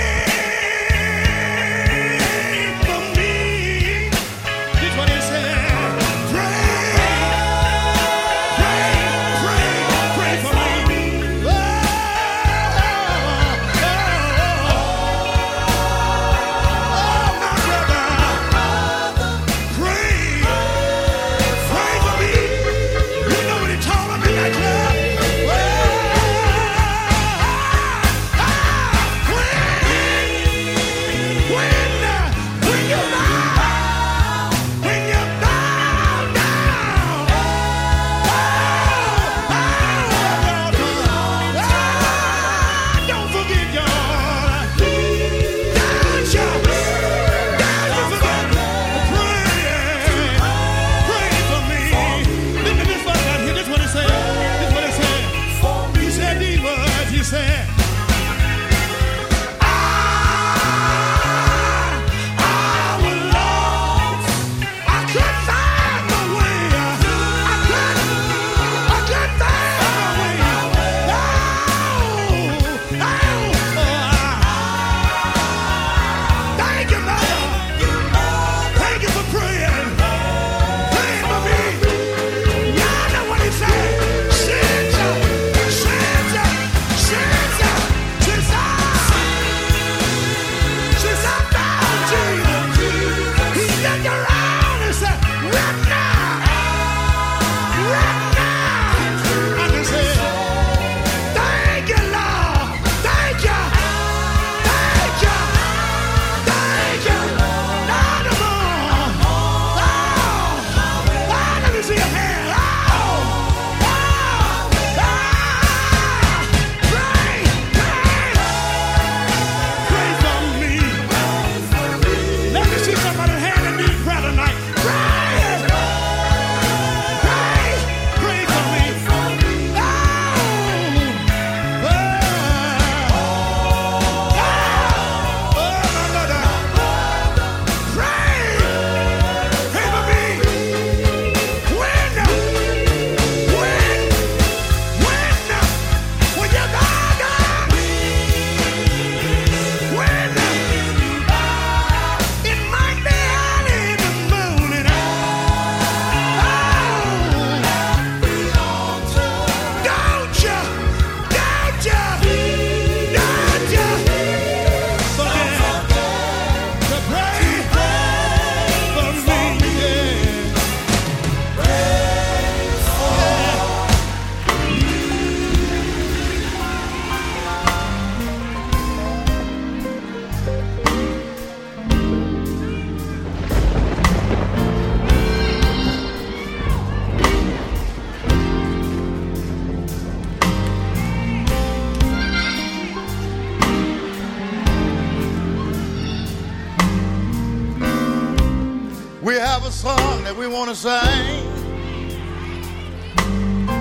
we want to sing.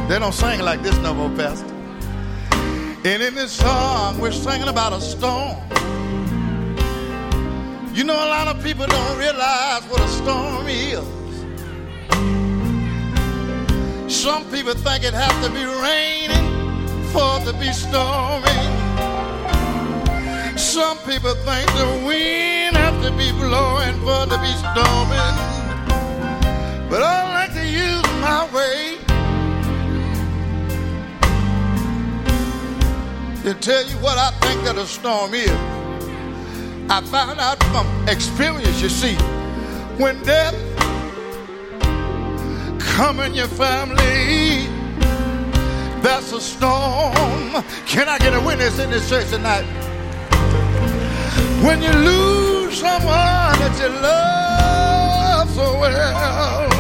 They don't sing like this no more, Pastor. And in this song, we're singing about a storm. You know, a lot of people don't realize what a storm is. Some people think it has to be raining for it to be storming. Some people think the wind has to be blowing for it to be storming. But I like to use my way to tell you what I think that a storm is. I found out from experience, you see, when death come in your family, that's a storm. Can I get a witness in this church tonight? When you lose someone that you love so well,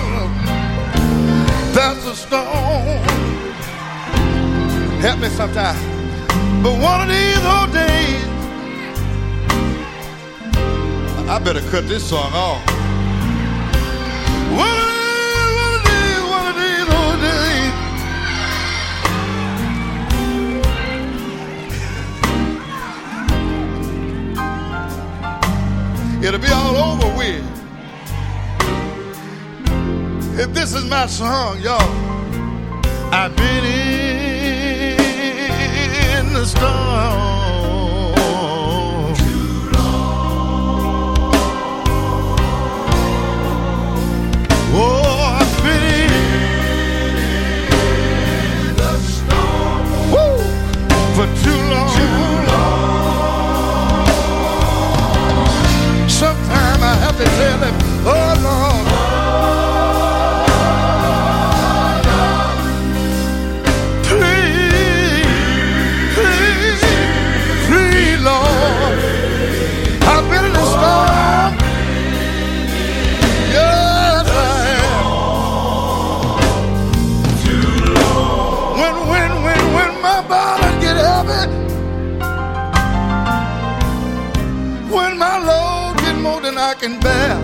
that's a storm. Help me sometime. But one of these old days, I better cut this song off. One of these, one of these, one of these old days. It'll be all over with. If this is my song, y'all, I've been in the storm. Oh, I've been in the storm. Woo! For too long. Sometimes I have to tell him, oh Lord. Can bear,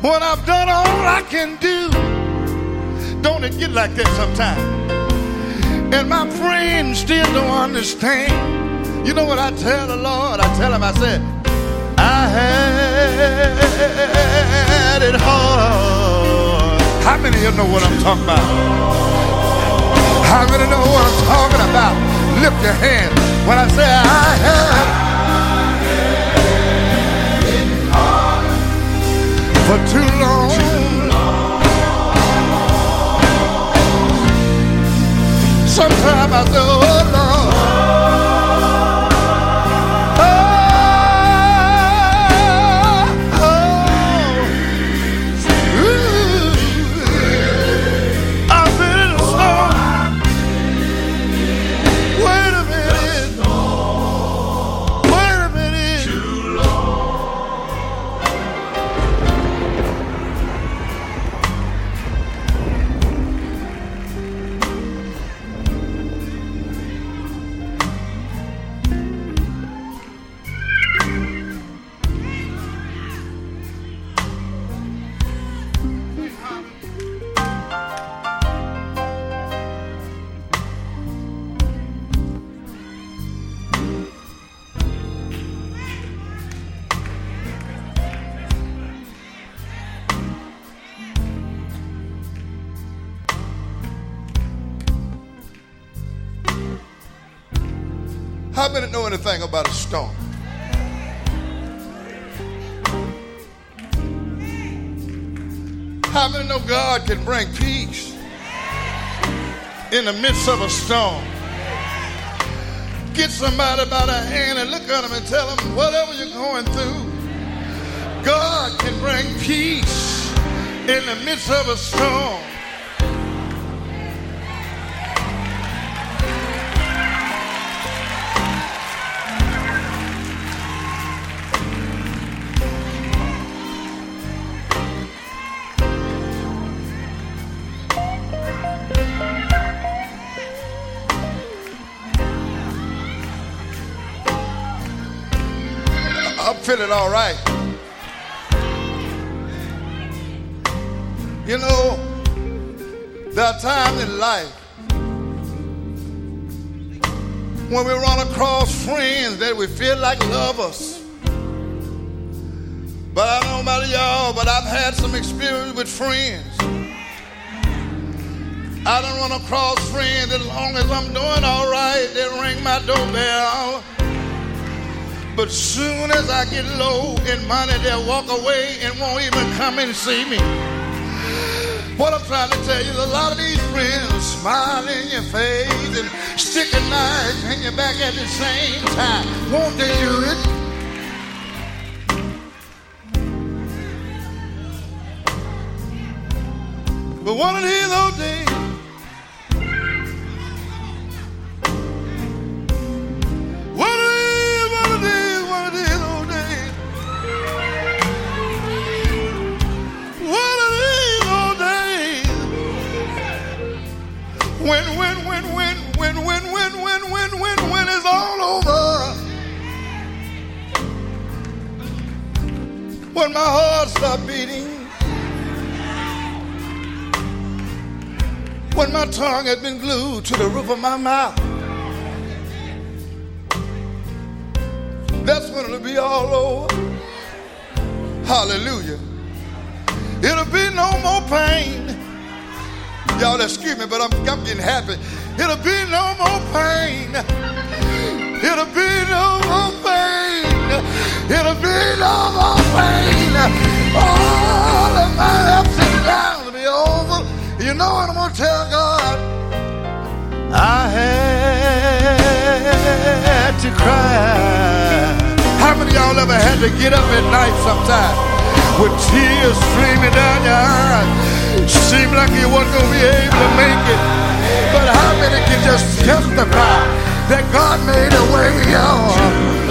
when I've done all I can do, don't it get like that sometimes? And my friends still don't understand. You know what I tell the Lord? I tell him, I said, I had it hard. How many of you know what I'm talking about? How many know what I'm talking about? Lift your hand when I say I had for too long. Sometimes I say, oh God can bring peace in the midst of a storm? Get somebody by the hand and look at them and tell them whatever you're going through, God can bring peace in the midst of a storm. Feel it all right. You know, there are times in life when we run across friends that we feel like love us. But I don't know about y'all, but I've had some experience with friends. I don't run across friends as long as I'm doing all right, they ring my doorbell. But soon as I get low in money, they'll walk away and won't even come and see me. What I'm trying to tell you is a lot of these friends smile in your face and stick a knife in your back at the same time. Won't they do it? But one of these old days, tongue had been glued to the roof of my mouth. That's when it'll be all over. Hallelujah. It'll be no more pain. Y'all excuse me, but I'm, I'm getting happy. It'll be no more pain. It'll be no more pain. It'll be no more pain. All of my ups and downs. You know what I'm gonna tell God? I had to cry. How many of y'all ever had to get up at night sometime with tears streaming down your eyes? Seemed like you wasn't gonna be able to make it. But how many can just testify that God made a way, y'all?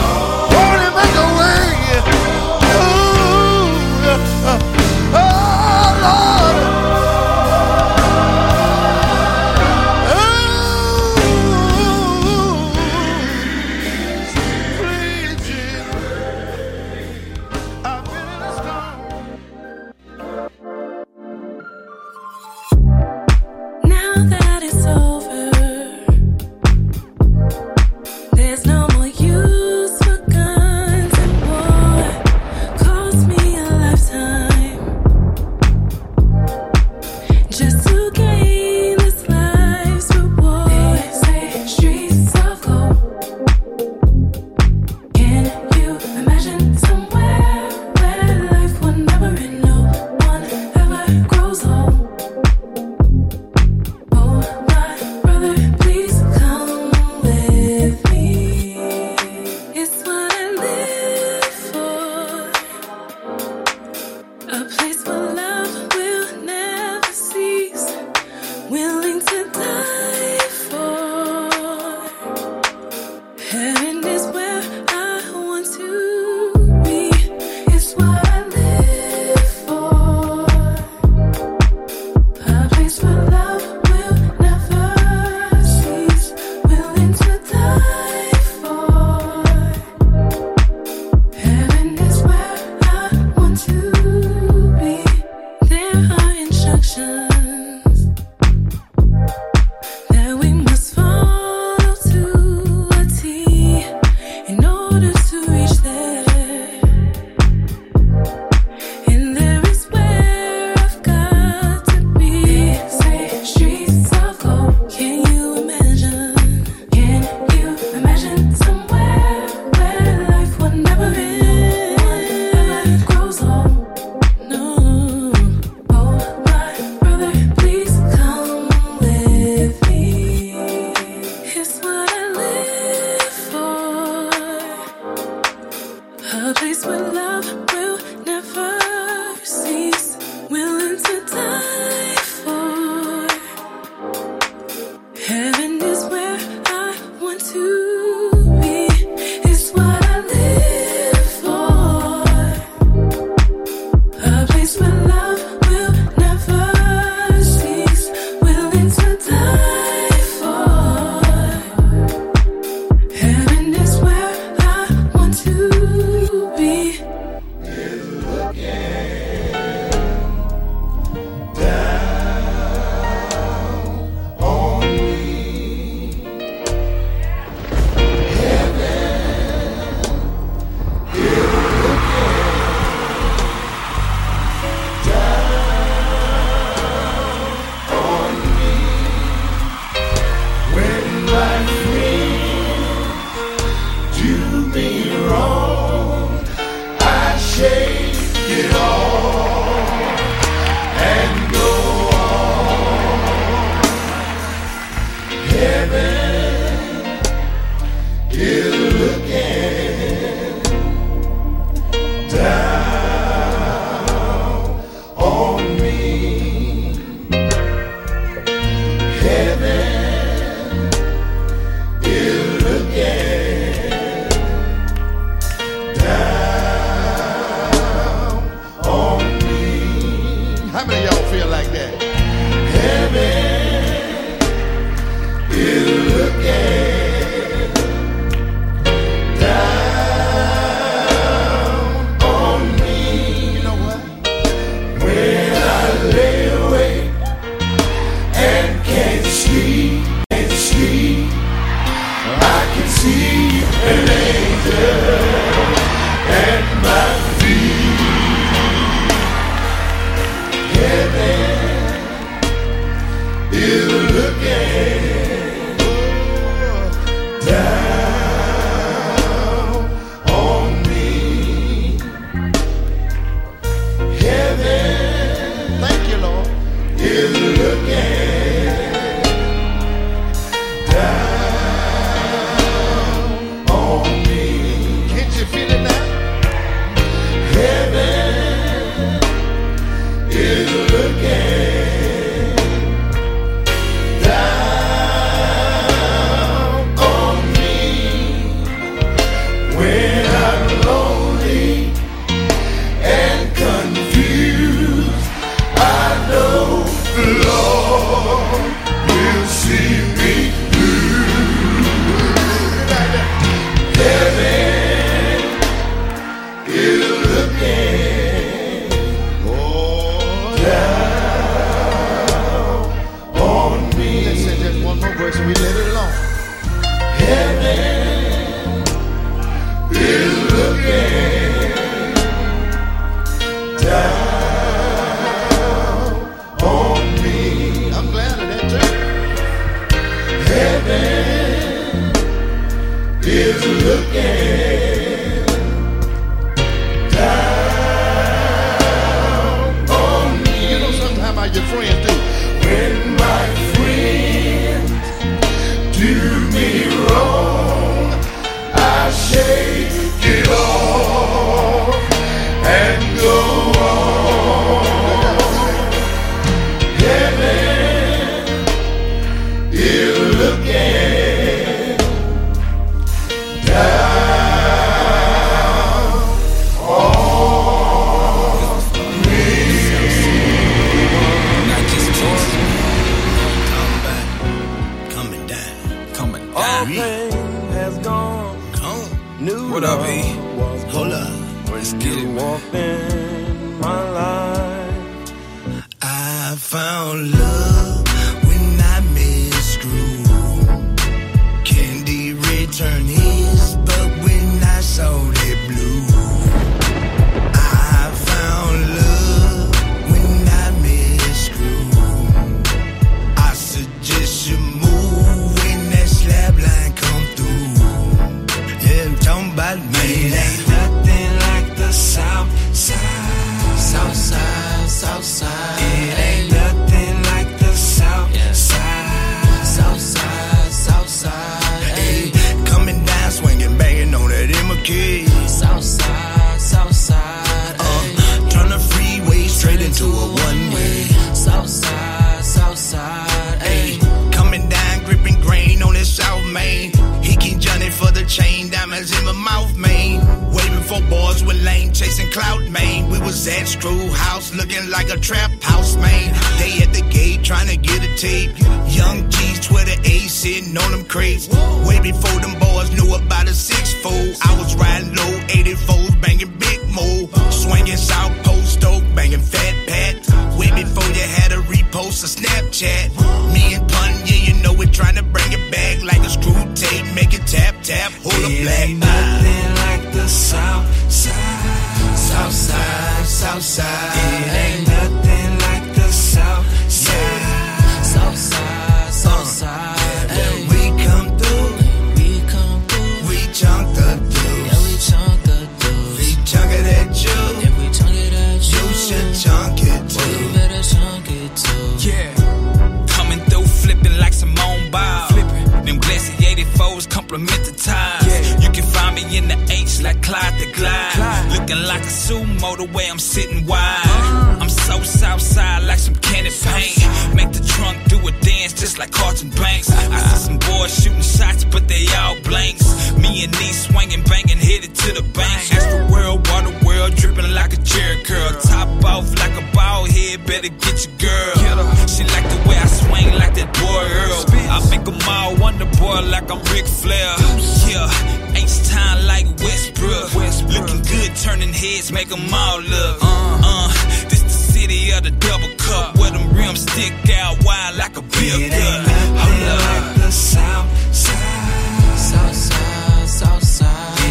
Heads, make them all look. Uh, this the city of the double cup, where them rims stick out wide like a beer gut. Hold up. the south side. South side, south side.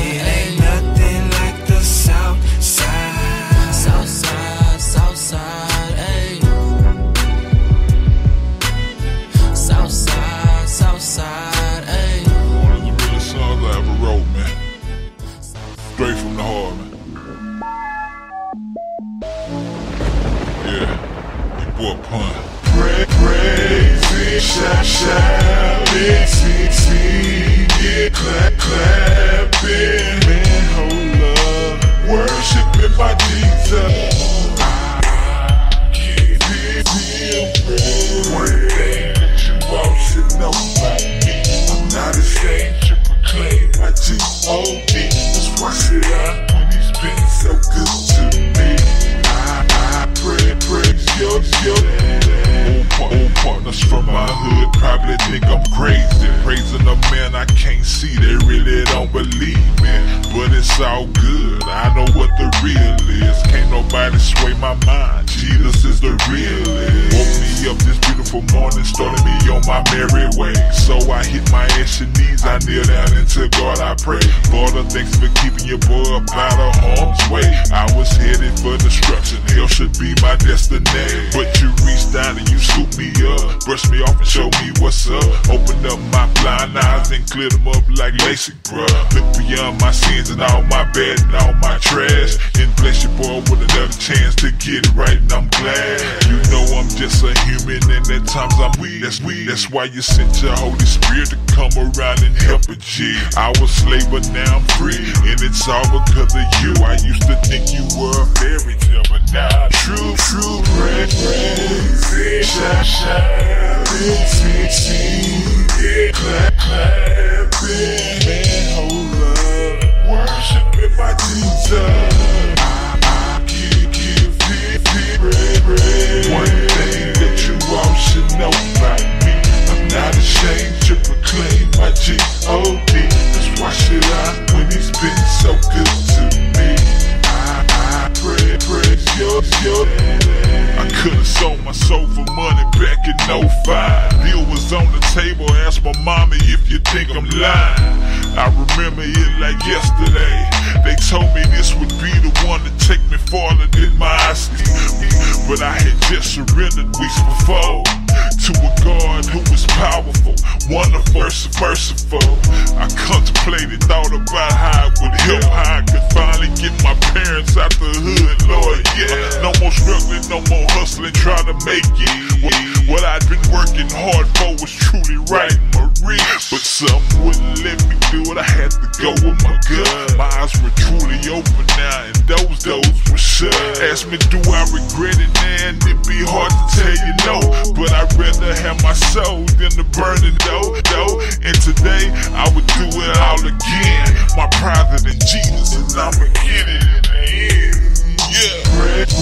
Crazy, shout, partners from my hood probably think I'm crazy. Praising a man I can't see, they really don't believe me. But it's all good, I know what the real is. Can't nobody sway my mind, Jesus is the realest. Woke me up this beautiful morning, started me on my merry way. So I hit my ass and knees, I kneel down into God I pray. Father, thanks for keeping your boy up out of harm's way. I was headed for destruction, hell should be my destiny. But you reached down and you scooped me up, brushed me off and show me what's up. Open up my blind eyes and clear them up like LASIK, bruh. Look beyond my sins and all my bad and all my trash. And bless your boy with another chance to get it right, and I'm glad. You know I'm just a human and at times I'm weak. That's weak. That's why you sent your Holy Spirit to come around and help a G. I was slave, but now I'm free. And it's all because of you. I used to think you were a fairy tale, but now true, true, clap, G-O-D. That's why should I, when he's been so good to me. I could've sold my soul for money back in 05. Bill was on the table, asked my mommy if you think I'm lying. I remember it like yesterday. They told me this would be the one to take me farther than my eyes. But I had just surrendered weeks before to a God who is powerful, wonderful, merciful. I contemplated, thought about how it would help, how I could finally get my parents out the hood, Lord, yeah. No more struggling, no more hustling, trying to make it. What, what I'd been working hard for was truly right, Marie. But some wouldn't let me do it, I had to go with my gut. My eyes were truly open now, and those doors were shut. Ask me, do I regret it, man? It'd be hard to tell you no, but I'd rather have my soul than the burning dough, dough. And today, I would do it all again. My pride in Jesus, and I'ma get it in the end. Yeah. Praise,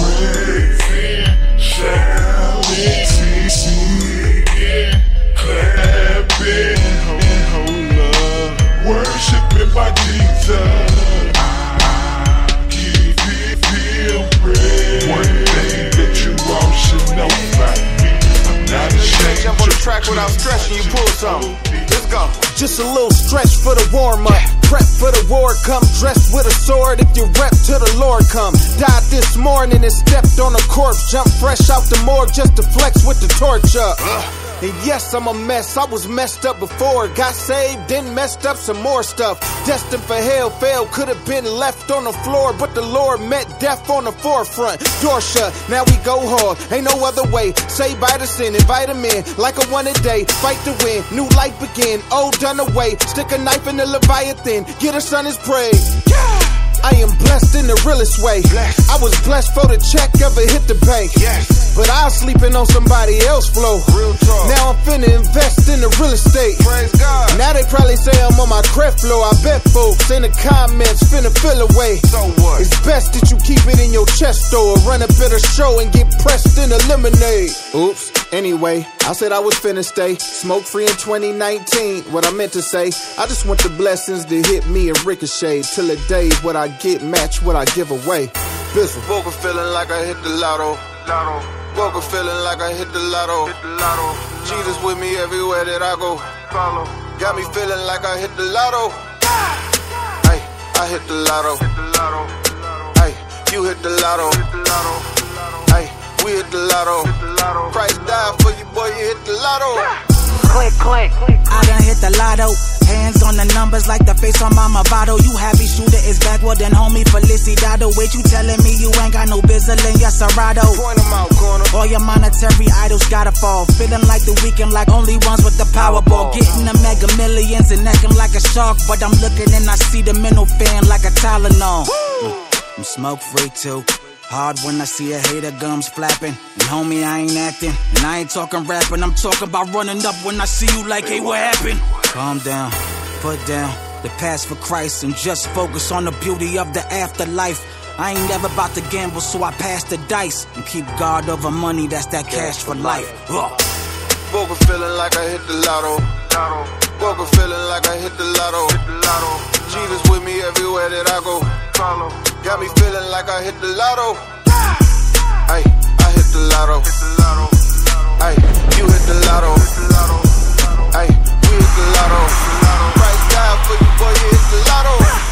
praise, shout, it, see, get clapping, hold, hold up, worshiping my Jesus. Jump on the track without stretching, you pull something. Let's go. Just a little stretch for the warm up. Prep for the war, come dressed with a sword. If you rep to the Lord, come. Died this morning and stepped on a corpse. Jumped fresh out the morgue just to flex with the torch uh. up. And yes, I'm a mess. I was messed up before. Got saved, then messed up some more stuff. Destined for hell, failed. Could have been left on the floor, but the Lord met death on the forefront. Door shut, now we go hard. Ain't no other way. Say by the sin, invite him in. Like a one a day. Fight to win, new life begin. Old done away. Stick a knife in the Leviathan. Get a son his praise. Yeah! I am blessed in the realest way. I was blessed for the check ever hit the bank. But I was sleeping on somebody else's flow. real Now I'm finna invest in the real estate. Praise God. Now they probably say I'm on my credit flow. I bet folks in the comments finna feel away. So what? It's best that you keep it in your chest though. Or run a better show and get pressed in a lemonade. Oops. Anyway, I said I was finna stay smoke free in 2019. What I meant to say, I just want the blessings to hit me and ricochet till the day what I get match what I give away. Bizzle. Woke up feeling like I hit the lotto. Lotto. Woke up feeling like I hit the lotto. Hit the lotto. Jesus with me everywhere that I go. Follow. Got me feeling like I hit the lotto. Ah! Hey, I hit the lotto. Hit the lotto. Hey, you hit the lotto. Hit the lotto. We hit the lotto. Hit the lotto. Christ died for you, boy. You hit the lotto. Click, click. I done hit the lotto. Hands on the numbers like the face on my Movado. You happy shooter is back, well then homie Feliciado. Wait, you telling me you ain't got no bizzle in your Serato? Point 'em out, corner. All your monetary idols gotta fall. Feeling like the weekend, like only ones with the Powerball. Getting the mega millions and necking like a shark. But I'm looking and I see the middle fan like a Tylenol. Mm, I'm smoke free too. Hard when I see a hater gums flapping. And homie, I ain't acting. And I ain't talking rapping. I'm talking about running up when I see you like, hey, what happened? Calm down, put down the past for Christ and just focus on the beauty of the afterlife. I ain't never about to gamble, so I pass the dice and keep guard over money. That's that cash for life. Woke up feeling like I hit the lotto. Woke up feeling like I hit the lotto. Hit the lotto. Jesus with me everywhere that I go. Follow. Got me feeling like I hit the lotto. Hey, I hit the lotto. Hey, you hit the lotto. Hey, we hit the lotto. Christ died for you, boy. You hit the lotto.